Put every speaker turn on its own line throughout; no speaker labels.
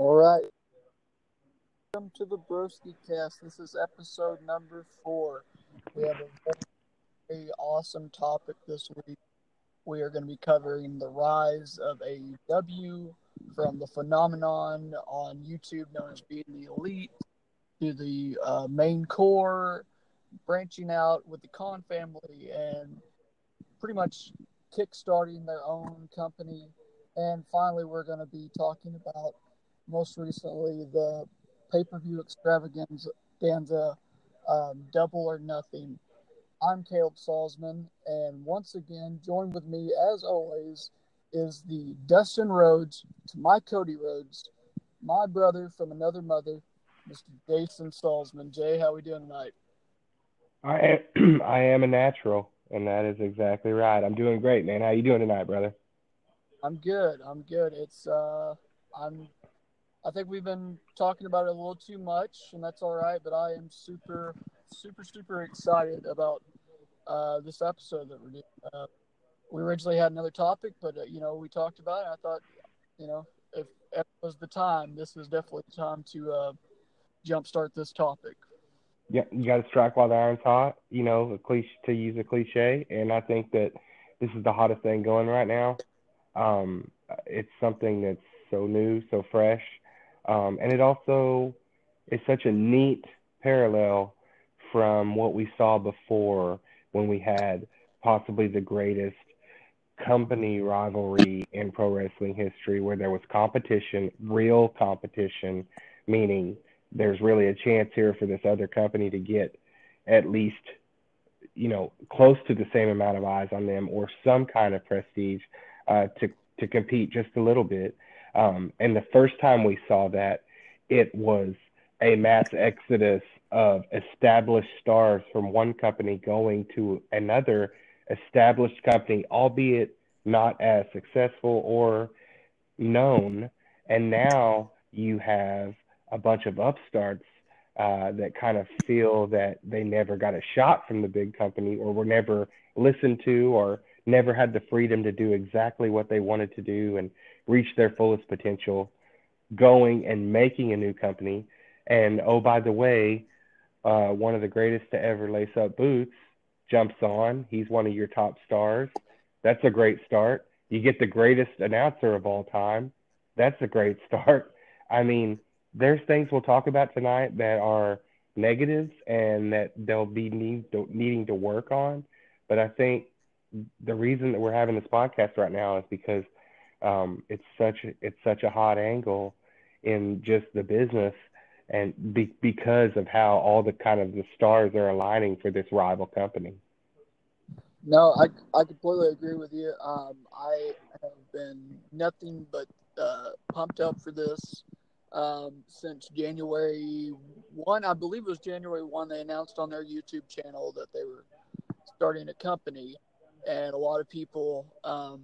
All right. Welcome to the Broski Cast. This is episode number four. We have a very awesome topic this week. We are going to be covering the rise of AEW from the phenomenon on YouTube known as being the elite to the uh, main core, branching out with the Khan family and pretty much kickstarting their own company. And finally, we're going to be talking about most recently the pay per view extravaganza, um, Double or Nothing. I'm Caleb Salzman, and once again, joined with me, as always, is the Dustin Rhodes to my Cody Rhodes, my brother from another mother, Mr. Jason Salzman. Jay, how are we doing tonight?
I am, I am a natural, and that is exactly right. I'm doing great, man. How you doing tonight, brother?
I'm good. I'm good. It's uh, I'm. I think we've been talking about it a little too much, and that's all right. But I am super, super, super excited about uh, this episode that we're doing. Uh, we originally had another topic, but uh, you know we talked about it. I thought, you know, if it was the time, this is definitely the time to uh, jumpstart this topic.
Yeah, you got to strike while the iron's hot. You know, a cliche to use a cliche, and I think that this is the hottest thing going right now. Um, it's something that's so new, so fresh, um, and it also is such a neat parallel from what we saw before when we had possibly the greatest company rivalry in pro wrestling history where there was competition, real competition, meaning there's really a chance here for this other company to get at least, you know, close to the same amount of eyes on them or some kind of prestige uh, to, to compete just a little bit. Um, and the first time we saw that, it was a mass exodus of established stars from one company going to another established company, albeit not as successful or known. And now you have a bunch of upstarts uh, that kind of feel that they never got a shot from the big company or were never listened to or never had the freedom to do exactly what they wanted to do and reach their fullest potential going and making a new company. And oh, by the way, uh, one of the greatest to ever lace up boots jumps on. He's one of your top stars. That's a great start. You get the greatest announcer of all time. That's a great start. I mean, there's things we'll talk about tonight that are negatives and that they'll be need needing to work on. But I think the reason that we're having this podcast right now is because um, it's such it's such a hot angle in just the business and be, because of how all the kind of the stars are aligning for this rival company.
No, I, I completely agree with you. Um, I have been nothing but uh, pumped up for this um, since January 1. I believe it was January 1. They announced on their YouTube channel that they were starting a company, and a lot of people um,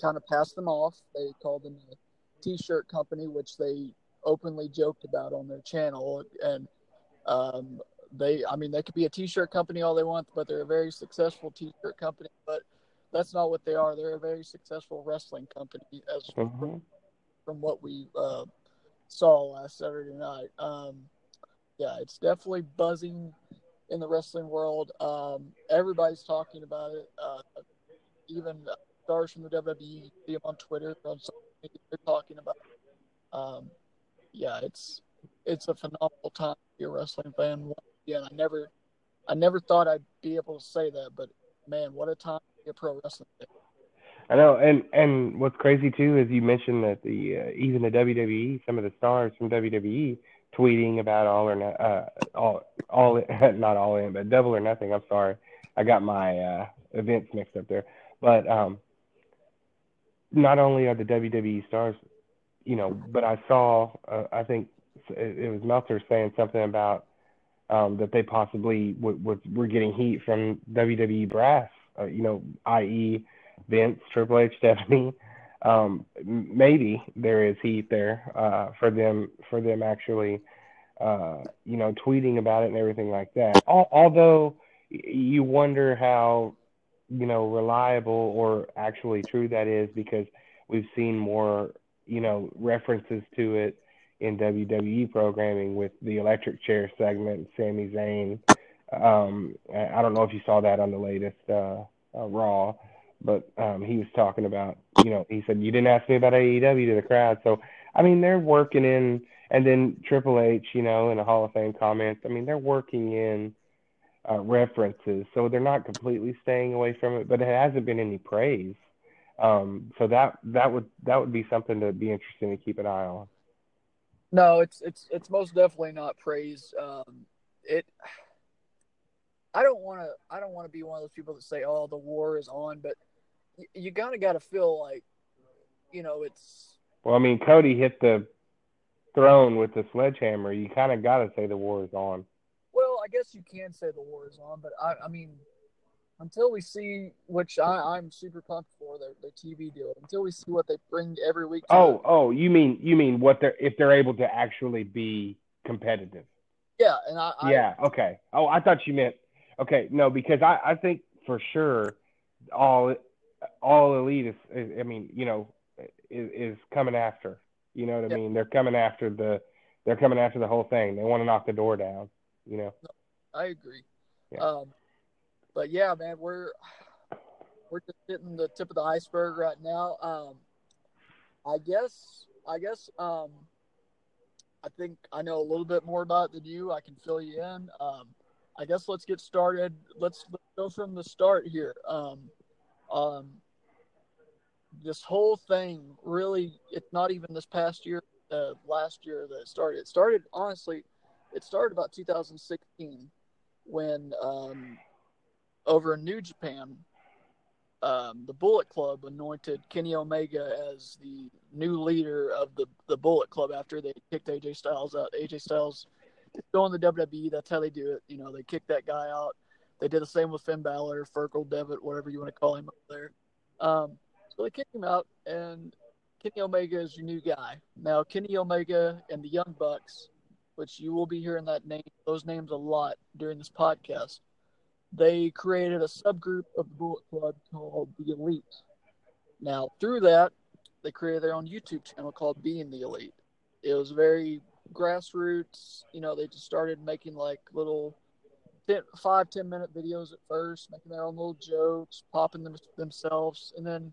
kind of passed them off. They called them a t shirt company, which they openly joked about on their channel. And um, they, I mean, they could be a t shirt company all they want, but they're a very successful t shirt company. But that's not what they are. They're a very successful wrestling company, as mm-hmm. from, from what we uh, saw last Saturday night. Um, yeah, it's definitely buzzing in the wrestling world. Um, everybody's talking about it. Uh, even stars from the WWE see on Twitter, on social media, they're talking about. It. Um, yeah, it's it's a phenomenal time to be a wrestling fan. Yeah, I never, I never thought I'd be able to say that, but man, what a time to be a pro wrestling fan.
I know, and and what's crazy too is you mentioned that the uh, even the WWE, some of the stars from WWE tweeting about all or not, uh, all all not all in, but double or nothing. I'm sorry, I got my uh, events mixed up there. But um, not only are the WWE stars, you know, but I saw, uh, I think it, it was Meltzer saying something about um, that they possibly w- w- were getting heat from WWE brass, uh, you know, i.e Vince, Triple H, Stephanie. Um, maybe there is heat there uh, for them for them actually, uh, you know, tweeting about it and everything like that. although you wonder how, you know, reliable or actually true that is because we've seen more you know, references to it in WWE programming with the electric chair segment, Sami Zayn. Um, I don't know if you saw that on the latest uh, uh, Raw, but um, he was talking about, you know, he said, You didn't ask me about AEW to the crowd. So, I mean, they're working in, and then Triple H, you know, in the Hall of Fame comments, I mean, they're working in uh, references. So they're not completely staying away from it, but it hasn't been any praise. Um, so that that would that would be something to be interesting to keep an eye on.
No, it's it's it's most definitely not praise. Um, it. I don't want to. I don't want to be one of those people that say, "Oh, the war is on," but you, kind of got to feel like, you know, it's.
Well, I mean, Cody hit the throne with the sledgehammer. You kind of got to say the war is on.
Well, I guess you can say the war is on, but I, I mean, until we see, which I, I'm super pumped for their, their TV deal. Until we see what they bring every week.
oh, oh, you mean you mean what they're if they're able to actually be competitive?
Yeah, and I. I
yeah. Okay. Oh, I thought you meant okay. No, because I I think for sure all all elite is, is I mean you know is, is coming after. You know what I mean? They're coming after the they're coming after the whole thing. They want to knock the door down. You know.
I agree. Yeah. Um, but yeah, man, we're we're just hitting the tip of the iceberg right now. Um, I guess I guess um, I think I know a little bit more about it than you. I can fill you in. Um, I guess let's get started. Let's, let's go from the start here. Um, um, this whole thing really, it's not even this past year, uh, last year that it started. It started, honestly, it started about 2016 when um, over in New Japan, um, the Bullet Club anointed Kenny Omega as the new leader of the, the Bullet Club after they kicked AJ Styles out. AJ Styles going the WWE. That's how they do it. You know, they kick that guy out. They did the same with Finn Balor, Fergal Devitt, whatever you want to call him up there. Um, so they kicked him out, and Kenny Omega is your new guy. Now, Kenny Omega and the Young Bucks, which you will be hearing that name, those names a lot during this podcast they created a subgroup of the Bullet Club called the Elite. Now, through that, they created their own YouTube channel called Being the Elite. It was very grassroots. You know, they just started making like little five, ten minute videos at first, making their own little jokes, popping them themselves, and then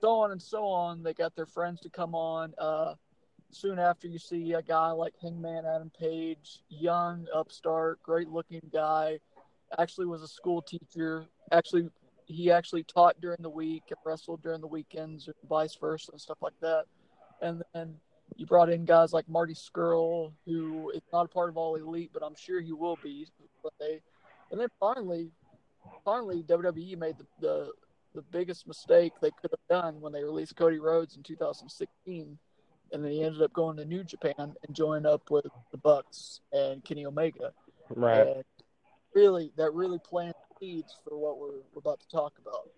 so on and so on. They got their friends to come on. Uh, soon after, you see a guy like Hangman Adam Page, young upstart, great looking guy actually was a school teacher. Actually, he actually taught during the week and wrestled during the weekends, or vice versa, and stuff like that. And then you brought in guys like Marty Scurll, who is not a part of All Elite, but I'm sure he will be. But they, and then finally, finally, WWE made the, the the biggest mistake they could have done when they released Cody Rhodes in 2016, and then he ended up going to New Japan and joining up with the Bucks and Kenny Omega.
Right.
And really that really planted seeds for what we're, we're about to talk about.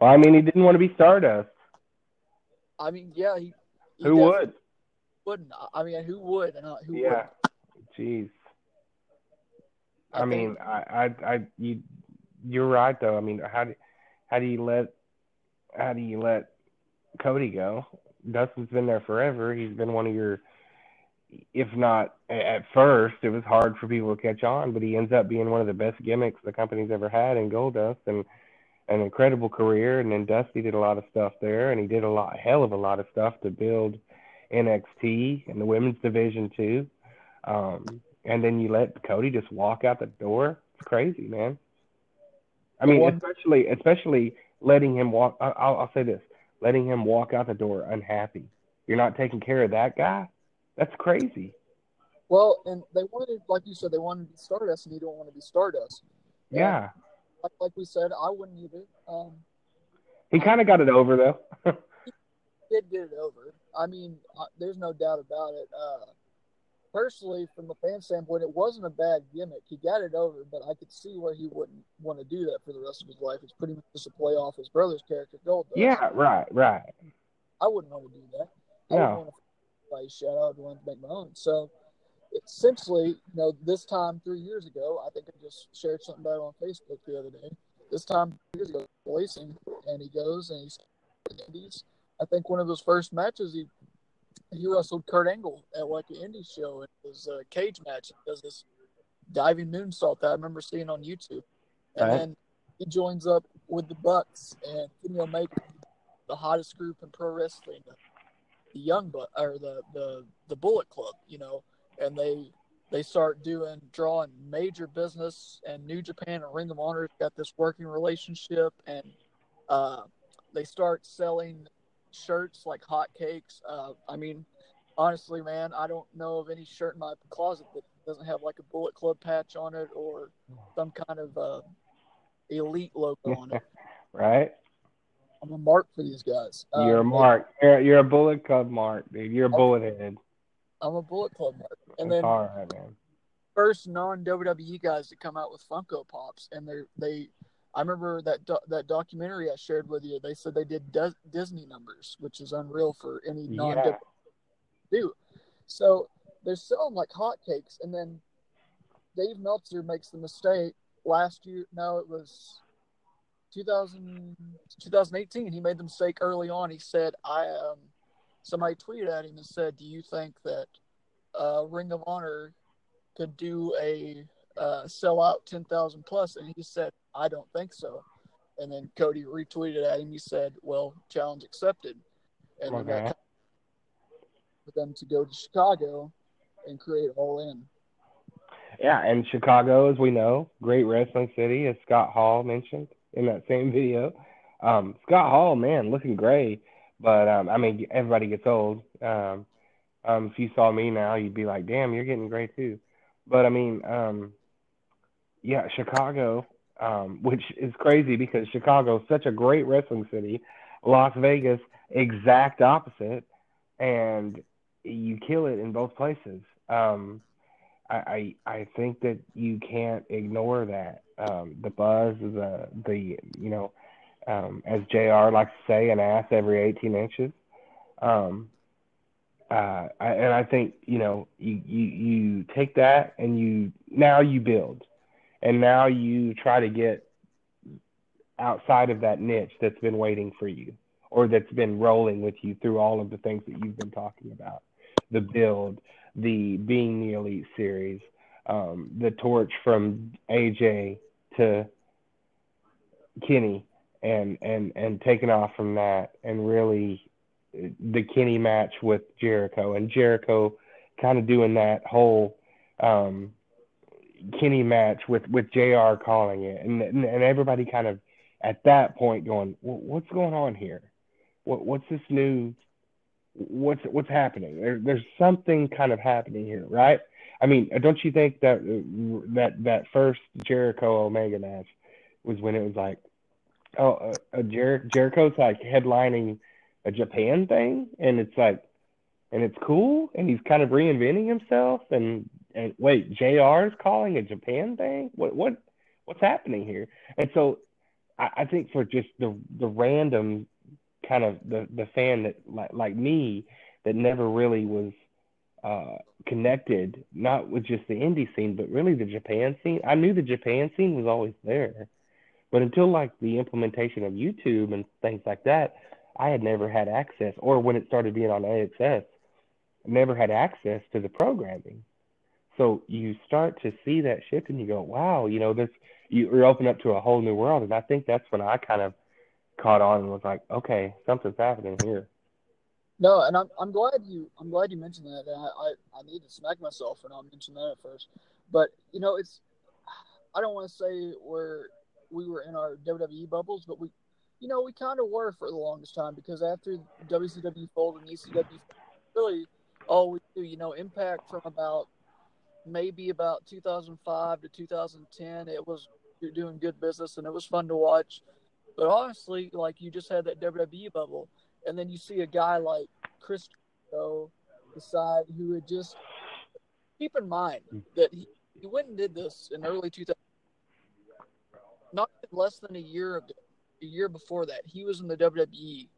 Well, I mean, he didn't want to be Stardust.
I mean, yeah, he. he
who would?
Wouldn't I mean? Who would? And uh, who
yeah. Would? Jeez. I, I mean, I, I, I, you, you're right though. I mean, how do, how do you let, how do you let Cody go? Dustin's been there forever. He's been one of your if not at first, it was hard for people to catch on, but he ends up being one of the best gimmicks the company's ever had in Goldust and an incredible career. And then Dusty did a lot of stuff there, and he did a lot, hell of a lot of stuff to build NXT and the women's division too. Um, and then you let Cody just walk out the door. It's crazy, man. I mean, especially especially letting him walk. I'll, I'll say this: letting him walk out the door unhappy. You're not taking care of that guy that's crazy.
Well, and they wanted, like you said, they wanted to be Stardust, and you don't want to be Stardust.
Yeah.
like, like, we said, I wouldn't either. Um,
he kind of got it over, though.
he did get it over. I mean, uh, there's no doubt about it. Uh, personally, from a fan standpoint, it wasn't a bad gimmick. He got it over, but I could see where he wouldn't want to do that for the rest of his life. It's pretty much just a play off his brother's character, Gold.
Yeah, right, right.
I wouldn't want to do that. I by shout out to make my own. So essentially, you know, this time three years ago, I think I just shared something about it on Facebook the other day. This time three years ago, racing, and he goes and he's I think one of his first matches he he wrestled Kurt Angle at like an indie show. It was a cage match. He does this diving moonsault that I remember seeing on YouTube, and
Right.
then he joins up with the Bucks and Kenny Omega, the hottest group in pro wrestling, the Young Buck or the the the Bullet Club, you know, and they they start doing drawing major business and New Japan and Ring of Honor got this working relationship and uh, they start selling shirts like hotcakes. Uh, I mean, honestly, man, I don't know of any shirt in my closet that doesn't have like a Bullet Club patch on it or some kind of uh, elite logo on it.
right?
I'm a mark for these guys. Um,
you're a mark. You're, you're a bullet club mark, dude. You're a bullet head.
I'm a Bullet Club mark. And
That's
then
all right, man.
first non WWE guys to come out with Funko Pops, and they're they. I remember that do, that documentary I shared with you. They said they did Dis- Disney numbers, which is unreal for any non
Yeah.
do. So they're selling like hotcakes, and then Dave Meltzer makes the mistake last year. No, it was 2000, 2018. He made the mistake early on. He said, "I um." Somebody tweeted at him and said, "Do you think that uh, Ring of Honor could do a uh, sell out 10,000 plus?" And he said, "I don't think so." And then Cody retweeted at him. He said, "Well, challenge accepted." And then that
Okay.
for them to go to Chicago and create All In.
Yeah, and Chicago, as we know, great wrestling city, as Scott Hall mentioned in that same video. Um, Scott Hall, man, looking great, but um, I mean, everybody gets old. Um, um, if you saw me now, you'd be like, "Damn, you're getting gray too." But I mean, um, yeah, Chicago, um, which is crazy because Chicago is such a great wrestling city. Las Vegas, exact opposite, and you kill it in both places. Um, I, I I think that you can't ignore that. Um, the buzz, the the you know, um, as Jr. likes to say, an ass every 18 inches. Um, uh, I, and I think you know you, you you take that and you now you build, and now you try to get outside of that niche that's been waiting for you, or that's been rolling with you through all of the things that you've been talking about, the build, the being the elite series, um, the torch from AJ to Kenny, and and and taking off from that, and really the Kenny match with Jericho, and Jericho kind of doing that whole um, Kenny match with with Jr. calling it, and and, and everybody kind of at that point going, what's going on here? What what's this new? What's what's happening? There, there's something kind of happening here, right? I mean, don't you think that that that first Jericho Omega match was when it was like, oh, uh, uh, Jer- Jericho's like headlining a Japan thing, and it's like, and it's cool, and he's kind of reinventing himself, and and wait, Jr. is calling a Japan thing. What what what's happening here? And so, I, I think for just the the random kind of the the fan that like like me that never really was uh, connected, not with just the indie scene, but really the Japan scene. I knew the Japan scene was always there, but until like the implementation of YouTube and things like that, I had never had access. Or when it started being on AXS, never had access to the programming. So you start to see that shift, and you go, "Wow, you know this." You're open up to a whole new world, and I think that's when I kind of caught on and was like, "Okay, something's happening here."
No, and I'm I'm glad you I'm glad you mentioned that. And I, I I need to smack myself for not mentioning that at first. But you know, it's I don't want to say where we were in our WWE bubbles, but we, you know, we kind of were for the longest time because after WCW folded and ECW, really all we do, you know, Impact from about maybe about 2005 to 2010, it was doing good business and it was fun to watch. But honestly, like you just had that WWE bubble and then you see a guy like Chris decide who had just keep in mind hmm. that he, he went and did this in early 2000 not less than a year ago a year before that he was in the WWE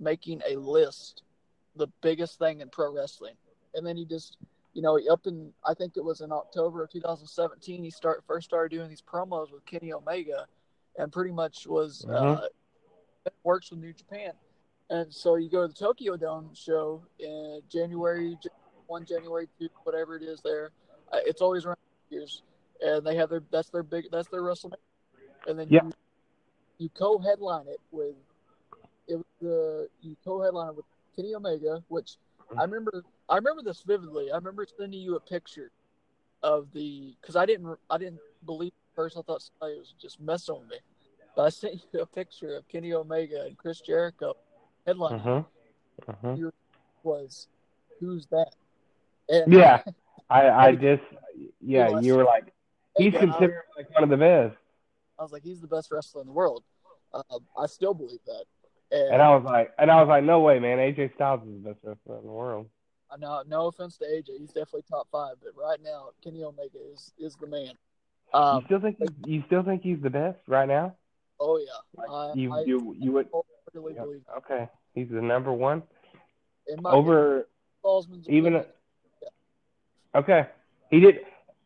making a list the biggest thing in pro wrestling and then he just you know up in I think it was in October of 2017 he start first started doing these promos with Kenny Omega and pretty much was
Mhm.
uh, works with New Japan And so you go to the Tokyo Dome show in January one, January two, whatever it is. There, uh, it's always around years, and they have their that's their big that's their WrestleMania, and then
yeah.
you, you co-headline it with it was the you co-headline it with Kenny Omega, which I remember I remember this vividly. I remember sending you a picture of the because I didn't I didn't believe at first. I thought somebody was just messing with me, but I sent you a picture of Kenny Omega and Chris Jericho headline.
Uh-huh. Uh-huh.
Was who's that? And
Yeah, I I just yeah, you were like he's considered like one of the best,
I was like, he's the best wrestler in the world. Um, I still believe that. And,
and I was like, and I was like, no way, man, AJ Styles is the best wrestler in the world.
Know, no offense to AJ, he's definitely top five, but right now, Kenny Omega is is the man.
you
Um,
still think he's, you still think he's the best right now?
oh yeah, I,
You
I
you you would
really
yeah,
believe
okay? He's the number one over even
opinion,
okay. He did.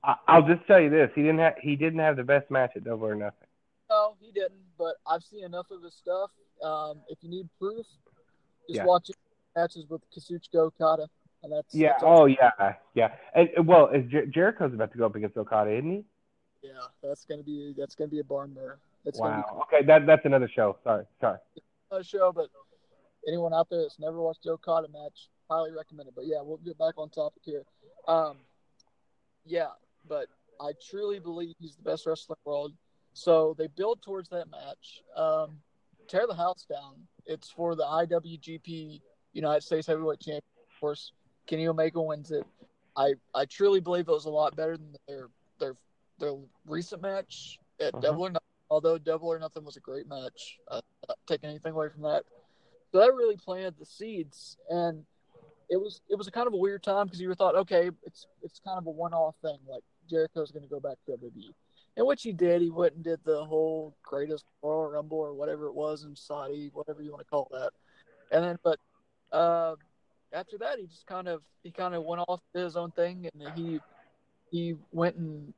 I, I'll just tell you this: he didn't have he didn't have the best match at Double or Nothing.
No, he didn't. But I've seen enough of his stuff. Um, if you need proof, just
Yeah.
watch matches with Kazuchika Okada, that's
Yeah.
That's.
Oh yeah. Yeah. And well, is Jer- Jericho's about to go up against Okada, isn't he?
yeah, that's gonna be that's gonna be a barn burner. It's
Wow. Okay. That that's another show. Sorry. Sorry.
be a show, but anyone out there that's never watched the Okada match, highly recommend it. But yeah, we'll get back on topic here. Um, yeah, but I truly believe he's the best wrestler in the world. So they build towards that match. Um, tear the house down. It's for the IWGP United States Heavyweight Champion. Of course, Kenny Omega wins it. I, I truly believe it was a lot better than their their their recent match at
Uh-huh.
Double or Nothing. Although Double or Nothing was a great match, uh, not taking anything away from that. So that really planted the seeds, and it was it was a kind of a weird time because you were thought, okay, it's it's kind of a one off thing, like Jericho's going to go back to WWE, and which he did. He went and did the whole greatest Royal Rumble or whatever it was in Saudi, whatever you want to call that, and then but uh, after that, he just kind of he kind of went off his own thing, and he he went and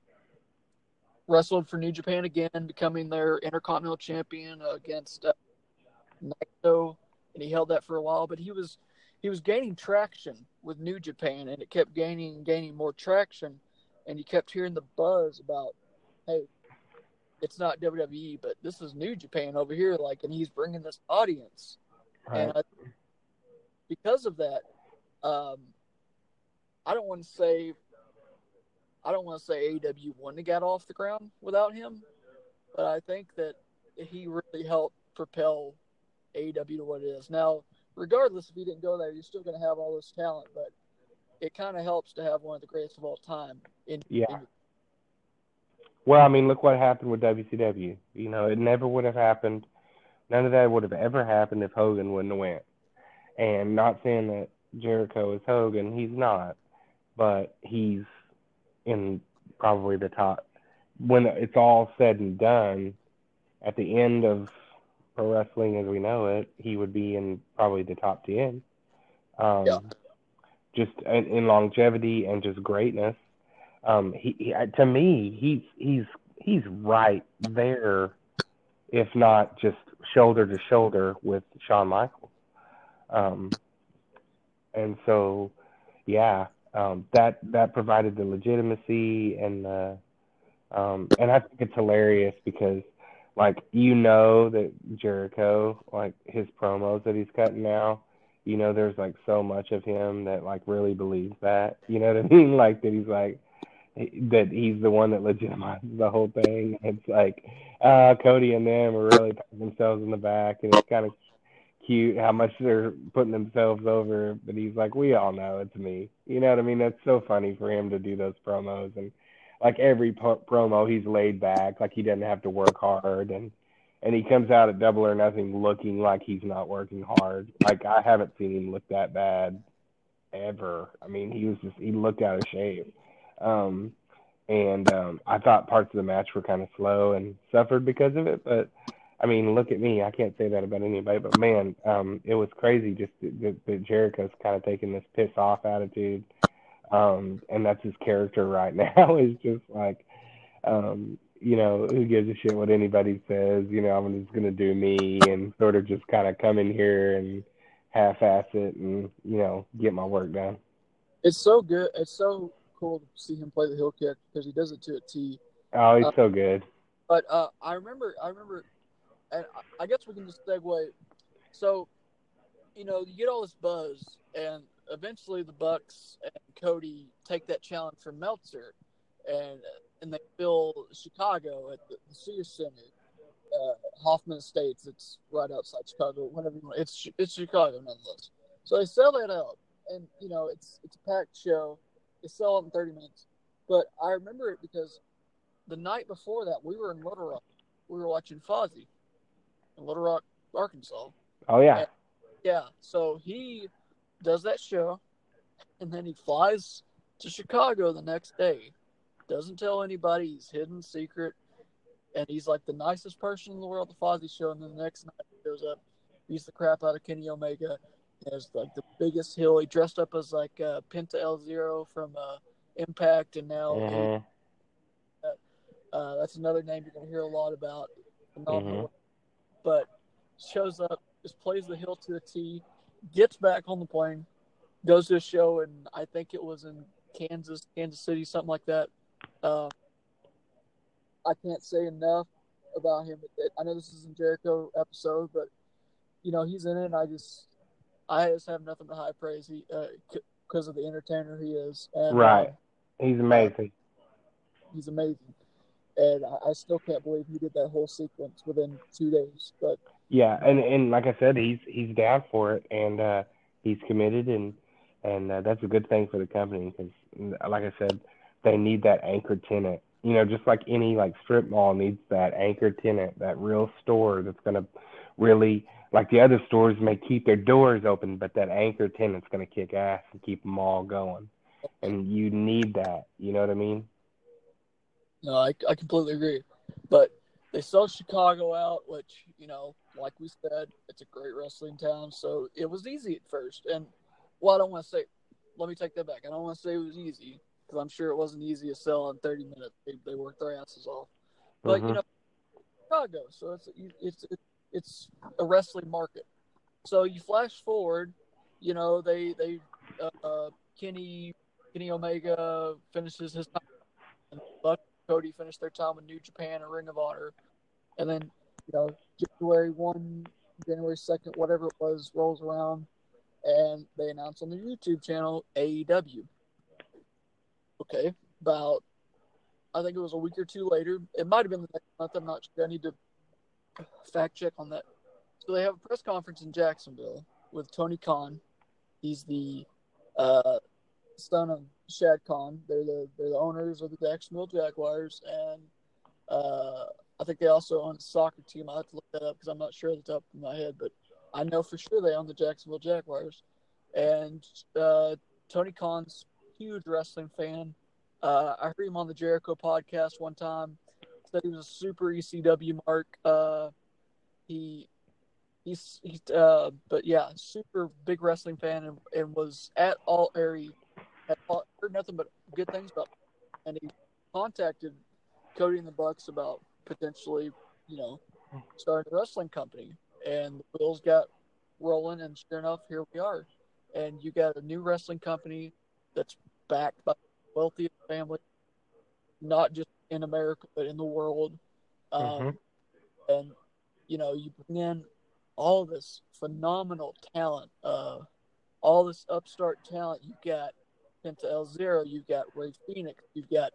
wrestled for New Japan again, becoming their Intercontinental Champion against uh, Naito, and he held that for a while. But he was he was gaining traction with New Japan, and it kept gaining and gaining more traction, and you kept hearing the buzz about, hey, it's not WWE, but this is New Japan over here, like, and he's bringing this audience,
Right.
and I, because of that, um, I don't want to say. I don't want to say AEW wouldn't have got off the ground without him, but I think that he really helped propel AEW to what it is. Now, regardless if he didn't go there, you're still going to have all this talent, but it kind of helps to have one of the greatest of all time. In,
Yeah.
in-
Well, I mean, look what happened with WCW. You know, it never would have happened. None of that would have ever happened if Hogan wouldn't have went. And not saying that Jericho is Hogan, he's not, but he's in probably the top. When it's all said and done, at the end of pro wrestling as we know it, he would be in probably the top ten. Um,
Yeah.
Just in, in longevity and just greatness. Um, he, he to me, he's he's he's right there, if not just shoulder to shoulder with Shawn Michaels. Um, and so, yeah, um, that that provided the legitimacy and the, um, and I think it's hilarious because, like, you know that Jericho, like his promos that he's cutting now, you know, there's like so much of him that like really believes that. You know what I mean? Like that he's like that he's the one that legitimizes the whole thing. It's like uh Cody and them are really patting themselves in the back and it's kind of cute how much they're putting themselves over but he's like we all know it's me. You know what i mean? That's so funny for him to do those promos and like every po- promo he's laid back like he doesn't have to work hard and and he comes out at double or nothing looking like he's not working hard. Like i haven't seen him look that bad ever. I mean he was just he looked out of shape. Um and um i thought parts of the match were kind of slow and suffered because of it but I mean, look at me. I can't say that about anybody, but man, um, it was crazy just that, that Jericho's kind of taking this piss off attitude. Um, and that's his character right now is just like, um, you know, who gives a shit what anybody says? You know, I'm just going to do me and sort of just kind of come in here and half-ass it and you know get my work done.
It's so good. It's so cool to see him play the heel kick because he does it to a T.
Oh, he's
Uh,
so good.
But uh, I remember, I remember, and I- guess we can just segue. So, you know, you get all this buzz, and eventually the Bucks and Cody take that challenge from Meltzer, and and they fill Chicago at the, the Sears Center, uh, Hoffman Estates. It's right outside Chicago. Whatever you want, it's it's Chicago nonetheless. So they sell that out, and you know it's it's a packed show. They sell it in thirty minutes. But I remember it because the night before that, we were in Little Rock. We were watching Fozzy in Little Rock, Arkansas.
Oh yeah.
Yeah, so he does that show, and then he flies to Chicago the next day. Doesn't tell anybody. He's hidden secret, and he's like the nicest person in the world. The Fozzy show, and then the next night he goes up, beats the crap out of Kenny Omega. Has like the biggest hill. He dressed up as like uh, Penta El Zero from uh, Impact, and now
Mhm.
uh, that's another name you're going to hear a lot about. Phenomenal. But shows up, just plays the hill to a T, gets back on the plane, goes to a show, and I think it was in Kansas, Kansas City, something like that. Uh, I can't say enough about him. I know this is a Jericho episode, but you know he's in it. And I just, I just have nothing but high praise. He because of the entertainer he is. And, uh,
Right. He's amazing.
he's amazing. And I, I still can't believe he did that whole sequence within two days. But
Yeah, and and like I said, he's he's down for it, and uh, he's committed, and and uh, that's a good thing for the company because, like I said, they need that anchor tenant. You know, just like any like strip mall needs that anchor tenant, that real store that's gonna really like the other stores may keep their doors open, but that anchor tenant's gonna kick ass and keep them all going, and you need that. You know what I mean?
No, I, I completely agree. But they sell Chicago out, which, you know, like we said, it's a great wrestling town. So it was easy at first. And, well, I don't want to say, let me take that back. I don't want to say it was easy because I'm sure it wasn't easy to sell in 30 minutes. They, they worked their asses off. But, you
Mhm.
know, Chicago, so it's, it's, it's a wrestling market. So you flash forward, you know, they, they, uh, uh, Kenny, Kenny Omega finishes his time. And Cody finished their time in New Japan or Ring of Honor, and then you know January one, January second, whatever it was, rolls around, and they announce on their YouTube channel AEW. Okay, about I think it was a week or two later. It might have been the next month. I'm not sure. I need to fact check on that. So they have a press conference in Jacksonville with Tony Khan. He's the uh, son of Shad Khan. They're the they're the owners of the Jacksonville Jaguars, and uh, I think they also own a soccer team. I have to look that up because I'm not sure at the top of my head, but I know for sure they own the Jacksonville Jaguars. And uh, Tony Khan's huge wrestling fan. Uh, I heard him on the Jericho podcast one time. Said he was a super ECW mark. Uh, he he's he's uh, but yeah, super big wrestling fan and, and was at all area had heard nothing but good things about him. and he contacted Cody and the Bucks about potentially, you know, starting a wrestling company. And the wheels got rolling, and sure enough, here we are. And you got a new wrestling company that's backed by the wealthiest family, not just in America but in the world. Um,
Mhm.
And you know, you bring in all this phenomenal talent, uh, all this upstart talent. You got Penta El Zero, you've got Rey Fenix, you've got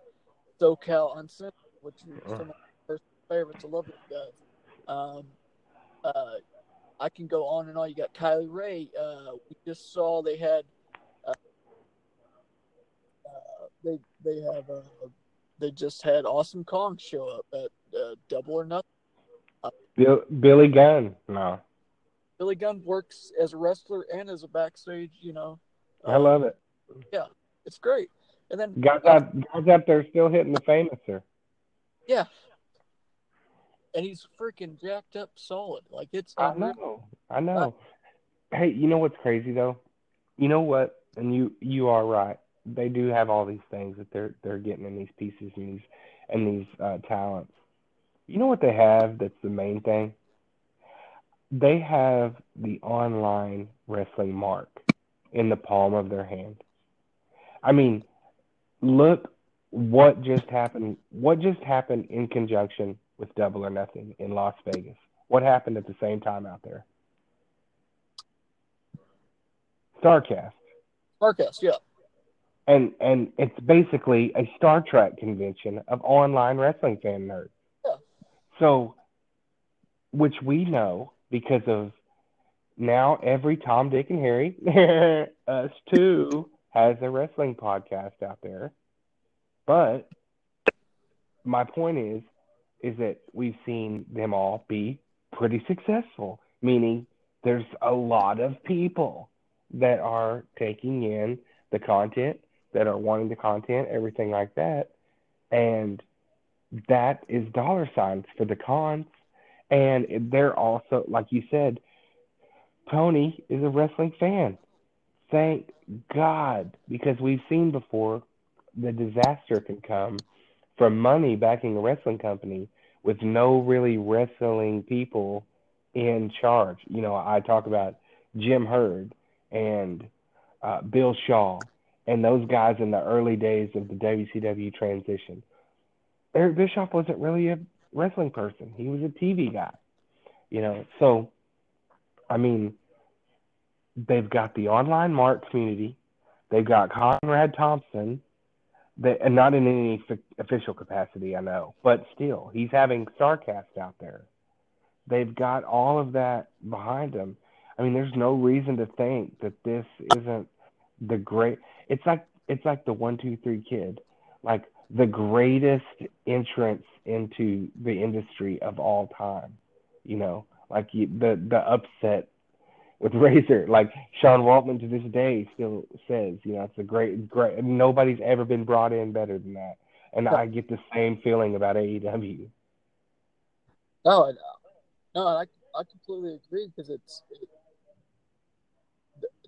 SoCal Uncensored, which is some of my personal favorites. I love those guys. Um, uh, I can go on and on. You got Kylie Rae. Uh, we just saw they had. Uh, uh, they they have uh, they just had Awesome Kong show up at uh, Double or Nothing.
Bill, Billy Gunn. No,
Billy Gunn works as a wrestler and as a backstage. You know,
I love it.
It's great. And then
Guys out, guys out there still hitting the Fameasser.
yeah, and he's freaking jacked up, solid. Like it's
I know. I know. Hey, you know what's crazy though? You know what? And you you are right. They do have all these things that they're they're getting in these pieces and these and these uh, talents. You know what they have? That's the main thing. they have the online wrestling mark in the palm of their hand. I mean, look what just happened. What just happened in conjunction with Double or Nothing in Las Vegas? What happened at the same time out there? Starcast.
Starcast, yeah.
And and it's basically a Star Trek convention of online wrestling fan nerds.
Yeah.
So, which we know because of now every Tom, Dick, and Harry, us too, has a wrestling podcast out there. But my point is, is that we've seen them all be pretty successful, meaning there's a lot of people that are taking in the content, that are wanting the content, everything like that. And that is dollar signs for the Khans. And they're also, like you said, Tony is a wrestling fan. Thank God, because we've seen before the disaster can come from money backing a wrestling company with no really wrestling people in charge. You know, I talk about Jim Herd and uh, Bill Shaw and those guys in the early days of the WCW transition. Eric Bischoff wasn't really a wrestling person. He was a TV guy. You know, so I mean, they've got the online Mark community. They've got Conrad Thompson, they, and not in any f- official capacity, I know, but still, he's having Starcast out there. They've got all of that behind them. I mean, there's no reason to think that this isn't the great. It's like it's like the one, two, three kid, like the greatest entrance into the industry of all time. You know, like the the upset with Razor. Like Sean Waltman to this day still says, you know, it's a great, great. Nobody's ever been brought in better than that, and I get the same feeling about AEW.
No, no, I I completely agree because it's it,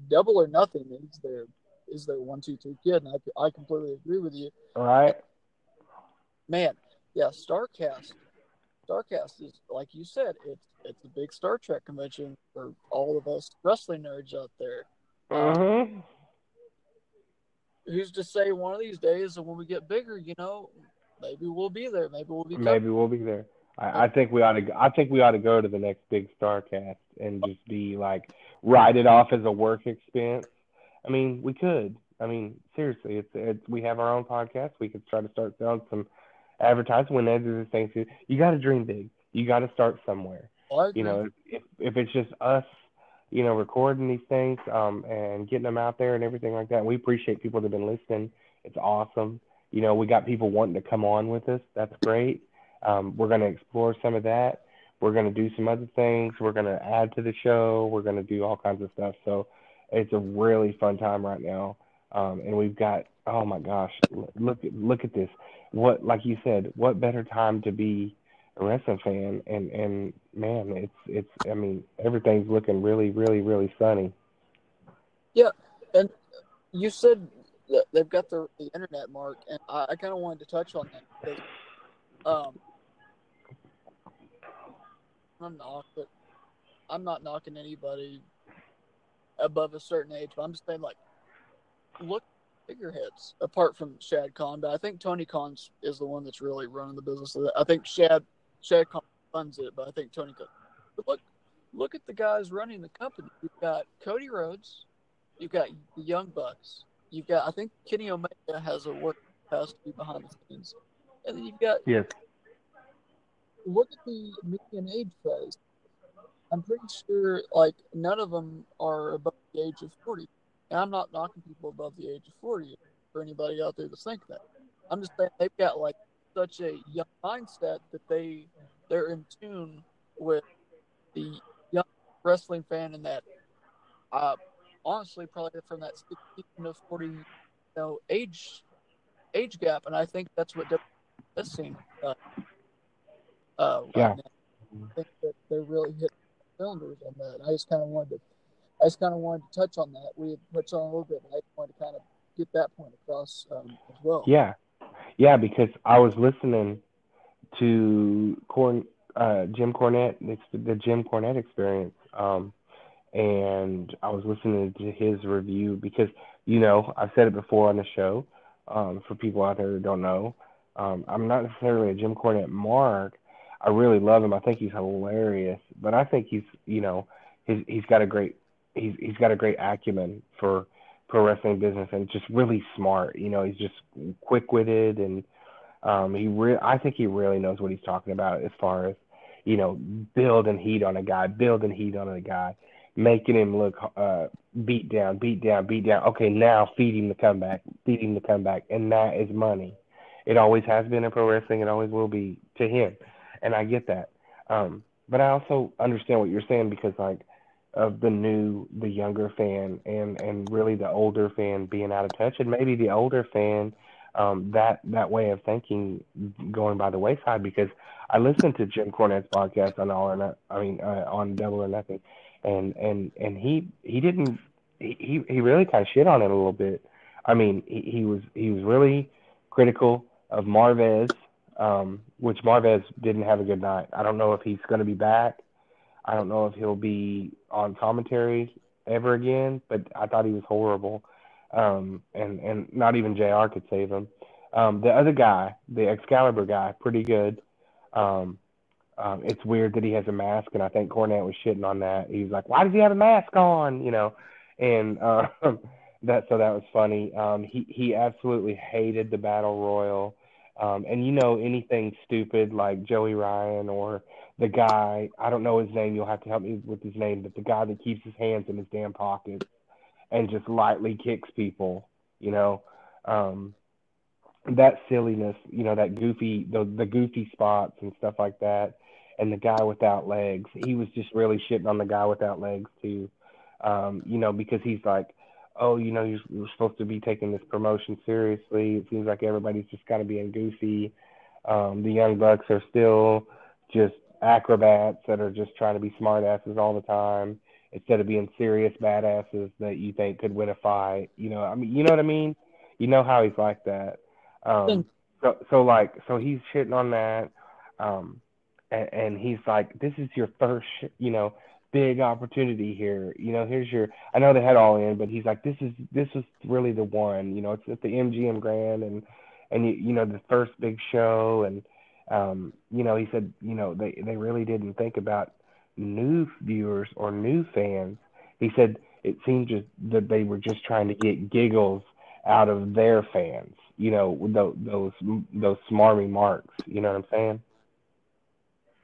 double or nothing is their is their one two three kid, and I I completely agree with you.
All right,
man. Yeah, Starcast. Starcast is like you said, it's it's a big Star Trek convention for all of us wrestling nerds out there.
Uh-huh.
who's to say one of these days, when we get bigger, you know, maybe we'll be there. Maybe we'll be.
Maybe we'll be there. I, I think we ought to. I think we ought to go to the next big Starcast and just be like write it off as a work expense. I mean, we could. I mean, seriously, it's it's we have our own podcast. We could try to start selling some advertising when they do the things. You got to dream big. You got to start somewhere.
Well,
you know, if if it's just us, you know, recording these things um, and getting them out there and everything like that, we appreciate people that have been listening. It's awesome. You know, we got people wanting to come on with us. That's great. Um, we're going to explore some of that. We're going to do some other things. We're going to add to the show. We're going to do all kinds of stuff. So it's a really fun time right now. Um, and we've got oh my gosh, look look at this. What like you said, what better time to be a wrestling fan? And and man, it's it's I mean everything's looking really really really sunny.
Yeah, and you said they've got the, the internet mark, and I, I kind of wanted to touch on that because um, I'm not, but I'm not knocking anybody above a certain age, but I'm just saying like look figureheads apart from Shad Khan, but I think Tony Khan is the one that's really running the business. Of that. I think Shad Shad Khan funds it, but I think Tony Khan. Look, look at the guys running the company. You've got Cody Rhodes, you've got the Young Bucks, you've got I think Kenny Omega has a work capacity behind the scenes, and then you've got
yes.
Look at the median age phase. I'm pretty sure like none of them are above the age of forty. And I'm not knocking people above the age of 40 for anybody out there to think that. I'm just saying they've got like such a young mindset that they they're in tune with the young wrestling fan and that uh honestly probably from that 16 to 40 you know age age gap and I think that's what this scene uh, uh
yeah.
Right I think that they're really hitting cylinders on that. I just kind of wanted to I just kind of wanted to touch on that. We had touched on a little bit, but I wanted to kind of get that point across um, as well.
Yeah, yeah, because I was listening to Corn uh, Jim Cornette, the Jim Cornette experience. Um, and I was listening to his review because, you know, I've said it before on the show. Um, for people out there who don't know, um, I'm not necessarily a Jim Cornette mark. I really love him. I think he's hilarious, but I think he's, you know, he's he's got a great he's he's got a great acumen for pro wrestling business and just really smart. You know, he's just quick witted and um, he re- I think he really knows what he's talking about as far as you know building heat on a guy, building heat on a guy, making him look uh, beat down, beat down, beat down. Okay, now feed him the comeback, feed him the comeback, and that is money. It always has been in pro wrestling. It always will be to him, and I get that. Um, but I also understand what you're saying because like of the new, the younger fan, and and really the older fan being out of touch, and maybe the older fan um, that that way of thinking going by the wayside because I listened to Jim Cornette's podcast on All or Not, I mean uh, on Double or Nothing, and and and he he didn't he he really kind of shit on it a little bit. I mean he, he was he was really critical of Marvez, um, which Marvez didn't have a good night. I don't know if he's going to be back. I don't know if he'll be on commentary ever again, but I thought he was horrible um, and and not even Jr. could save him. Um, the other guy, the Excalibur guy, pretty good. Um, um, it's weird that he has a mask, and I think Cornette was shitting on that. He was like, "Why does he have a mask on?" You know, and uh, that so that was funny. Um, he he absolutely hated the battle royal, um, and you know anything stupid like Joey Ryan or the guy I don't know his name. You'll have to help me with his name, but the guy that keeps his hands in his damn pockets and just lightly kicks people, you know. Um, that silliness, you know, that goofy, the, the goofy spots and stuff like that. And the guy without legs, he was just really shitting on the guy without legs too. Um, you know, because he's like, oh, you know, you're, you're supposed to be taking this promotion seriously. It seems like everybody's just of being goofy. Um, the young bucks are still just acrobats that are just trying to be smartasses all the time instead of being serious badasses that you think could win a fight. You know, I mean, you know what I mean? You know how he's like that. Um, so, so like, so he's shitting on that. Um, and, and he's like, this is your first, you know, big opportunity here. You know, here's your, I know they had all in, but he's like, this is, this is really the one, you know, it's at the MGM Grand and, and you, you know, the first big show. And, um, you know, he said, you know, they, they really didn't think about new viewers or new fans. He said it seemed just that they were just trying to get giggles out of their fans. You know, those those those smarmy marks. You know what I'm saying?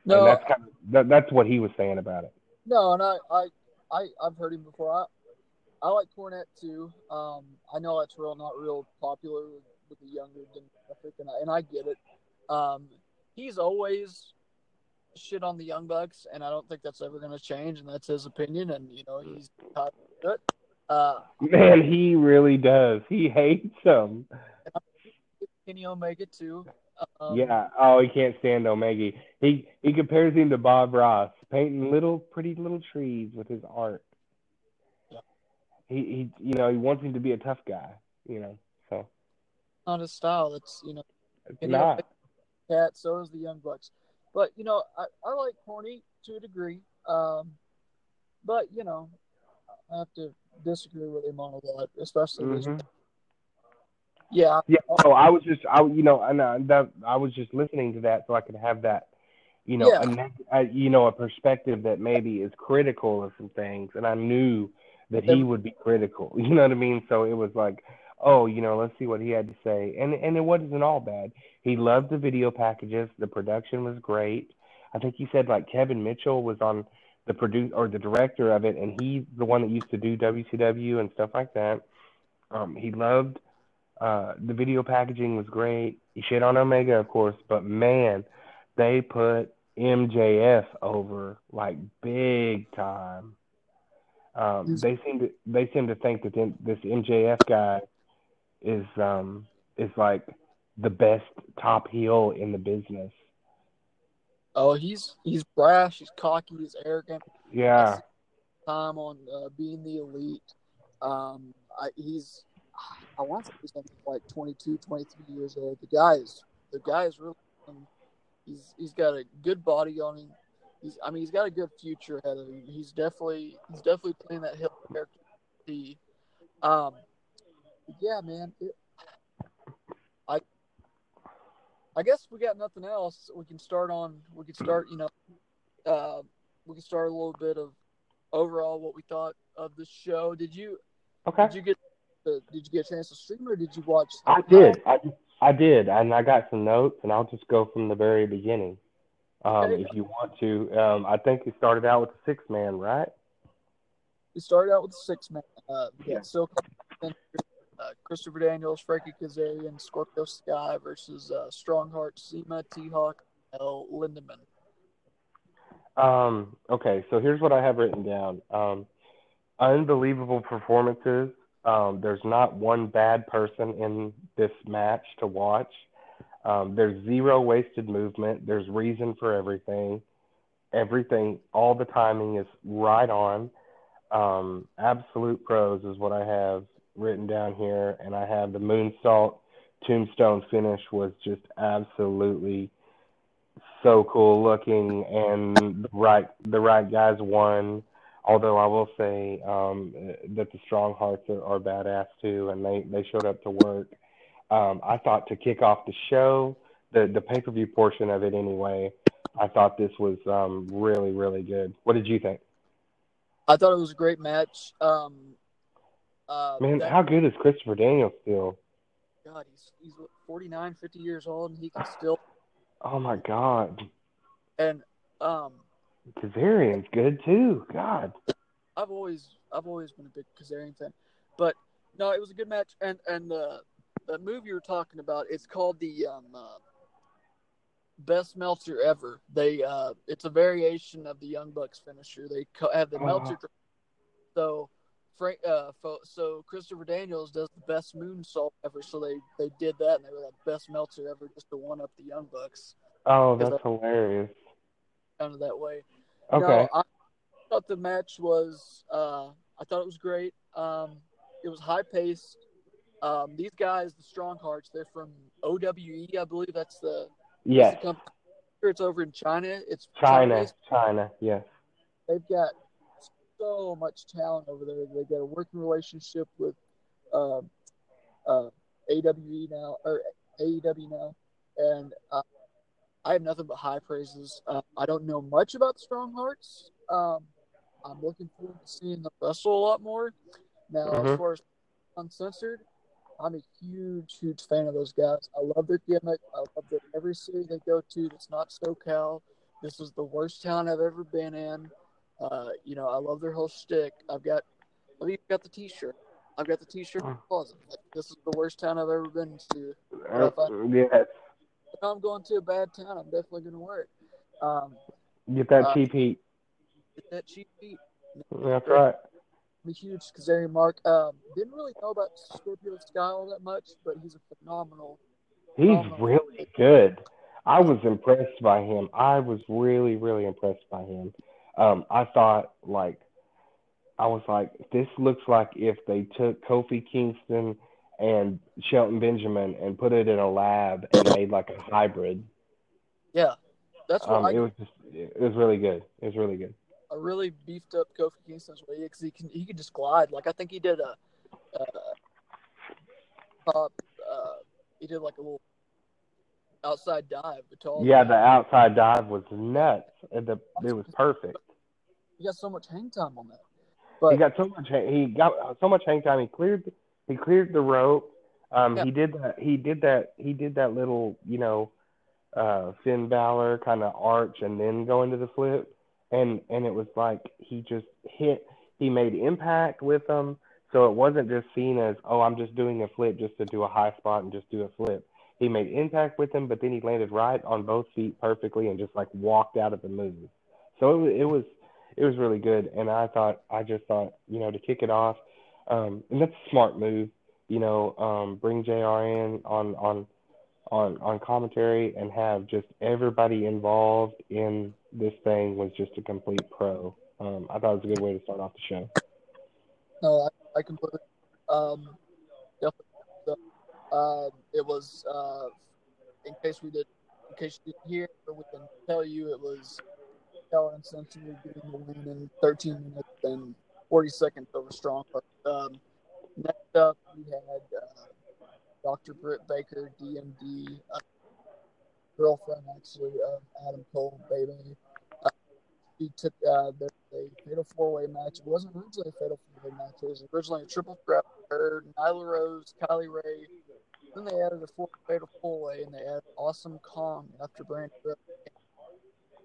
No, and that's kind of that, that's what he was saying about it.
No, and I I, I I've heard him before. I I like Cornette too. Um, I know that's real not real popular with, with the younger demographic, and I, and I get it. Um, he's always shit on the Young Bucks, and I don't think that's ever going to change. And that's his opinion, and you know he's good. Uh,
Man, he really does. He hates them.
Kenny Omega too.
Um, yeah. Oh, he can't stand Omega. He he compares him to Bob Ross, painting little pretty little trees with his art. Yeah. He he you know he wants him to be a tough guy. You know so.
Not his style. That's you know.
It's not.
Cat. So is the Young Bucks. But you know, I, I like Corny to a degree. Um, but you know, I have to disagree with him on a lot, especially. Mm-hmm. Yeah.
Yeah. So I was just, I you know, and uh, that I was just listening to that so I could have that, you know, yeah. a, a, you know, a perspective that maybe is critical of some things, and I knew that he would be critical. You know what I mean? So it was like, oh, you know, let's see what he had to say, and and it wasn't all bad. He loved the video packages. The production was great. I think he said like Kevin Mitchell was on the produce or the director of it, and he's the one that used to do WCW and stuff like that. Um, he loved uh, the video packaging was great. He shit on Omega, of course, but man, they put MJF over like big time. Um, they seem to they seem to think that this MJF guy is um is like the best top heel in the business.
Oh, he's he's brash, he's cocky, he's arrogant.
Yeah.
Time on uh, being the elite. Um, I, he's I want to say something like 22, 23 years old. The guy is the guy is really he's he's got a good body on him. He's I mean he's got a good future ahead of him. He's definitely he's definitely playing that heel character. The um yeah man it, I I guess we got nothing else. We can start on we can start you know uh we can start a little bit of overall what we thought of the show. Did you
Okay.
did you get the, did you get a chance to stream or did you watch?
I did. I, I did, and I got some notes, and I'll just go from the very beginning. Um,
Okay.
if you want to, um, I think it started out with a six man, right?
We started out with six man. Uh,
Yeah.
uh, Christopher Daniels, Frankie Kazarian, Scorpio Sky versus uh, Strongheart, CIMA, T Hawk, El Lindaman.
Um, okay, so here's what I have written down. Um, unbelievable performances. Um, there's not one bad person in this match to watch. Um, there's zero wasted movement. There's reason for everything. Everything, all the timing is right on. Um, absolute pros is what I have written down here, and I have the moonsault tombstone finish was just absolutely so cool looking, and the right the right guys won. Although I will say um, that the Strong Hearts are, are badass too, and they they showed up to work. Um, I thought to kick off the show, the the pay per view portion of it anyway. I thought this was um, really really good. What did you think?
I thought it was a great match. Um, uh,
Man,
that-
how good is Christopher Daniels still?
God, he's he's what, 49, 50 years old, and he can still.
Oh my God,
And um,
Kazarian's good too. God,
I've always I've always been a big Kazarian fan, but no, it was a good match. And and the the move you were talking about, it's called the um, uh, best Meltzer ever. They uh, it's a variation of the Young Bucks finisher. They co- have the
Oh.
Meltzer. So Frank, uh, so Christopher Daniels does the best moonsault ever. So they they did that, and they were like best Meltzer ever, just to one up the Young Bucks,
oh that's
that-
hilarious.
kind of that way.
Okay,
No, I thought the match was. Uh, I thought it was great. Um, it was high paced. Um, these guys, the Strong Hearts, they're from OWE, I believe. That's the
yes,
that's the company. It's over in China. It's
China,
China-based.
China, yes.
They've got so much talent over there. They got a working relationship with uh, uh, AWE now or AEW now, and uh, I have nothing but high praises. Uh, I don't know much about Strong Hearts. Um, I'm looking forward to seeing them wrestle a lot more. Now, as
Mhm.
far as uncensored, I'm a huge, huge fan of those guys. I love their gimmick. I love that every city they go to that's not SoCal. This is the worst town I've ever been in. Uh, you know, I love their whole shtick. I've got, I've even got the T-shirt. I've got the T-shirt in the closet. Like, this is the worst town I've ever been to.
Uh, yes,
If I'm going to a bad town, I'm definitely going to wear it. Um,
get that
Uh,
cheap heat.
get that cheap beat.
That's right.
I'm a huge Kazarian Mark. Um, didn't really know about Scorpio Sky all that much, but he's a phenomenal.
He's
phenomenal-
really good. I was impressed by him. I was really, really impressed by him. Um, I thought like I was like, this looks like if they took Kofi Kingston and Shelton Benjamin and put it in a lab and made like a hybrid.
Yeah, that's what
Um,
I,
it was just, it was really good. It was really good.
I really beefed up Kofi Kingston's way because he can he can just glide. Like I think he did a, uh, top, uh, he did like a little outside dive. But to all
Yeah, the outside dive was nuts. It, the, it was perfect.
he got so much hang time on that.
He got so much. He got so much hang time. He cleared. He cleared the rope. Um,
Yeah.
He did that. He did that. He did that little, you know, uh, Finn Balor kind of arch and then go into the flip, and and it was like he just hit. He made impact with them, so it wasn't just seen as oh I'm just doing a flip just to do a high spot and just do a flip. He made impact with him, but then he landed right on both feet perfectly and just like walked out of the move. So it, it was it was really good, and I thought I just thought you know to kick it off, um, and that's a smart move. You know, um, bring Jr. in on on on on commentary and have just everybody involved in this thing was just a complete pro. Um, I thought it was a good way to start off the show.
no, I, I completely um uh, it was uh, in case we did in case you didn't hear, we can tell you it was Ellen Simpson getting the win in 13 minutes and 40 seconds over Strong. Um, next up, we had uh, Dr. Britt Baker, DMD, uh, girlfriend actually of Adam Cole, baby. Uh, she took uh, fatal four way match. It wasn't originally a fatal four way match. It was originally a triple threat. Nyla Rose, Kylie Rae. Then they added a four fatal four way, and they added Awesome Kong after Brand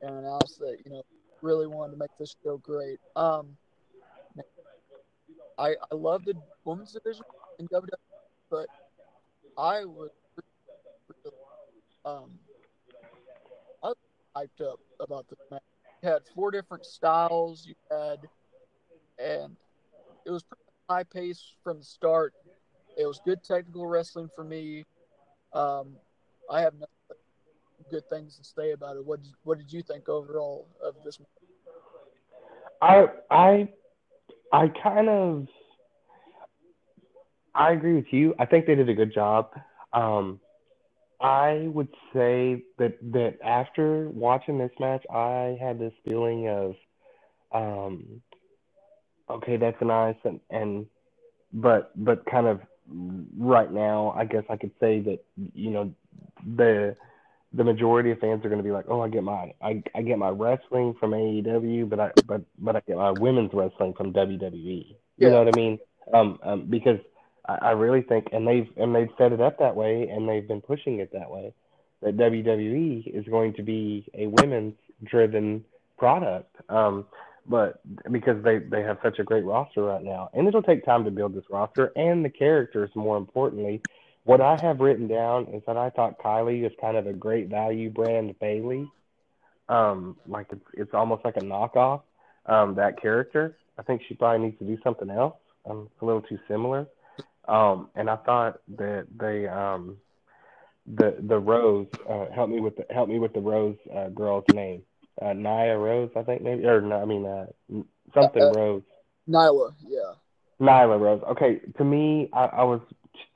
and announced that you know really wanted to make this show great. Um, I I love the women's division in WWE, but I was um I was hyped up about this match. You had four different styles. You had, and it was pretty high pace from the start. It was good technical wrestling for me. Um, I have nothing good things to say about it. What did, what did you think overall of this?
I I I kind of I agree with you. I think they did a good job. Um, I would say that that after watching this match, I had this feeling of, um, okay, that's nice, and and but but kind of right now, I guess I could say that you know the the majority of fans are going to be like, oh, I get my I, I get my wrestling from AEW, but I but but I get my women's wrestling from WWE. You yeah. know what I mean? Um, um because I, I really think, and they've and they've set it up that way, and they've been pushing it that way, that WWE is going to be a women's driven product. Um, but because they they have such a great roster right now, and it'll take time to build this roster and the characters. More importantly, what I have written down is that I thought Kylie is kind of a great value brand Bayley. Um, like it's it's almost like a knockoff. Um, that character. I think she probably needs to do something else. Um, a little too similar. Um, and I thought that they um, the the Rose uh, help me with the help me with the Rose uh, girl's name. Uh, Naya Rose, I think maybe, or no, I mean uh, something uh, Rose.
Nyla, yeah.
Nyla Rose. Okay, to me, I, I was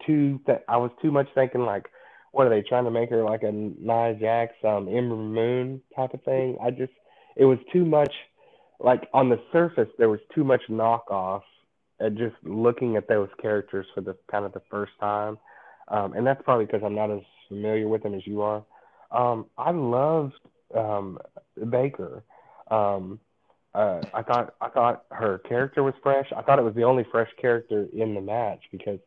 too th- I was too much thinking like, what are they trying to make her like a Nia Jax, um, Ember Moon type of thing? I just it was too much. Like on the surface, there was too much knockoff. At just looking at those characters for the kind of the first time, um, and that's probably because I'm not as familiar with them as you are. Um, I loved um, Baker. Um, uh, I thought I thought her character was fresh. I thought it was the only fresh character in the match because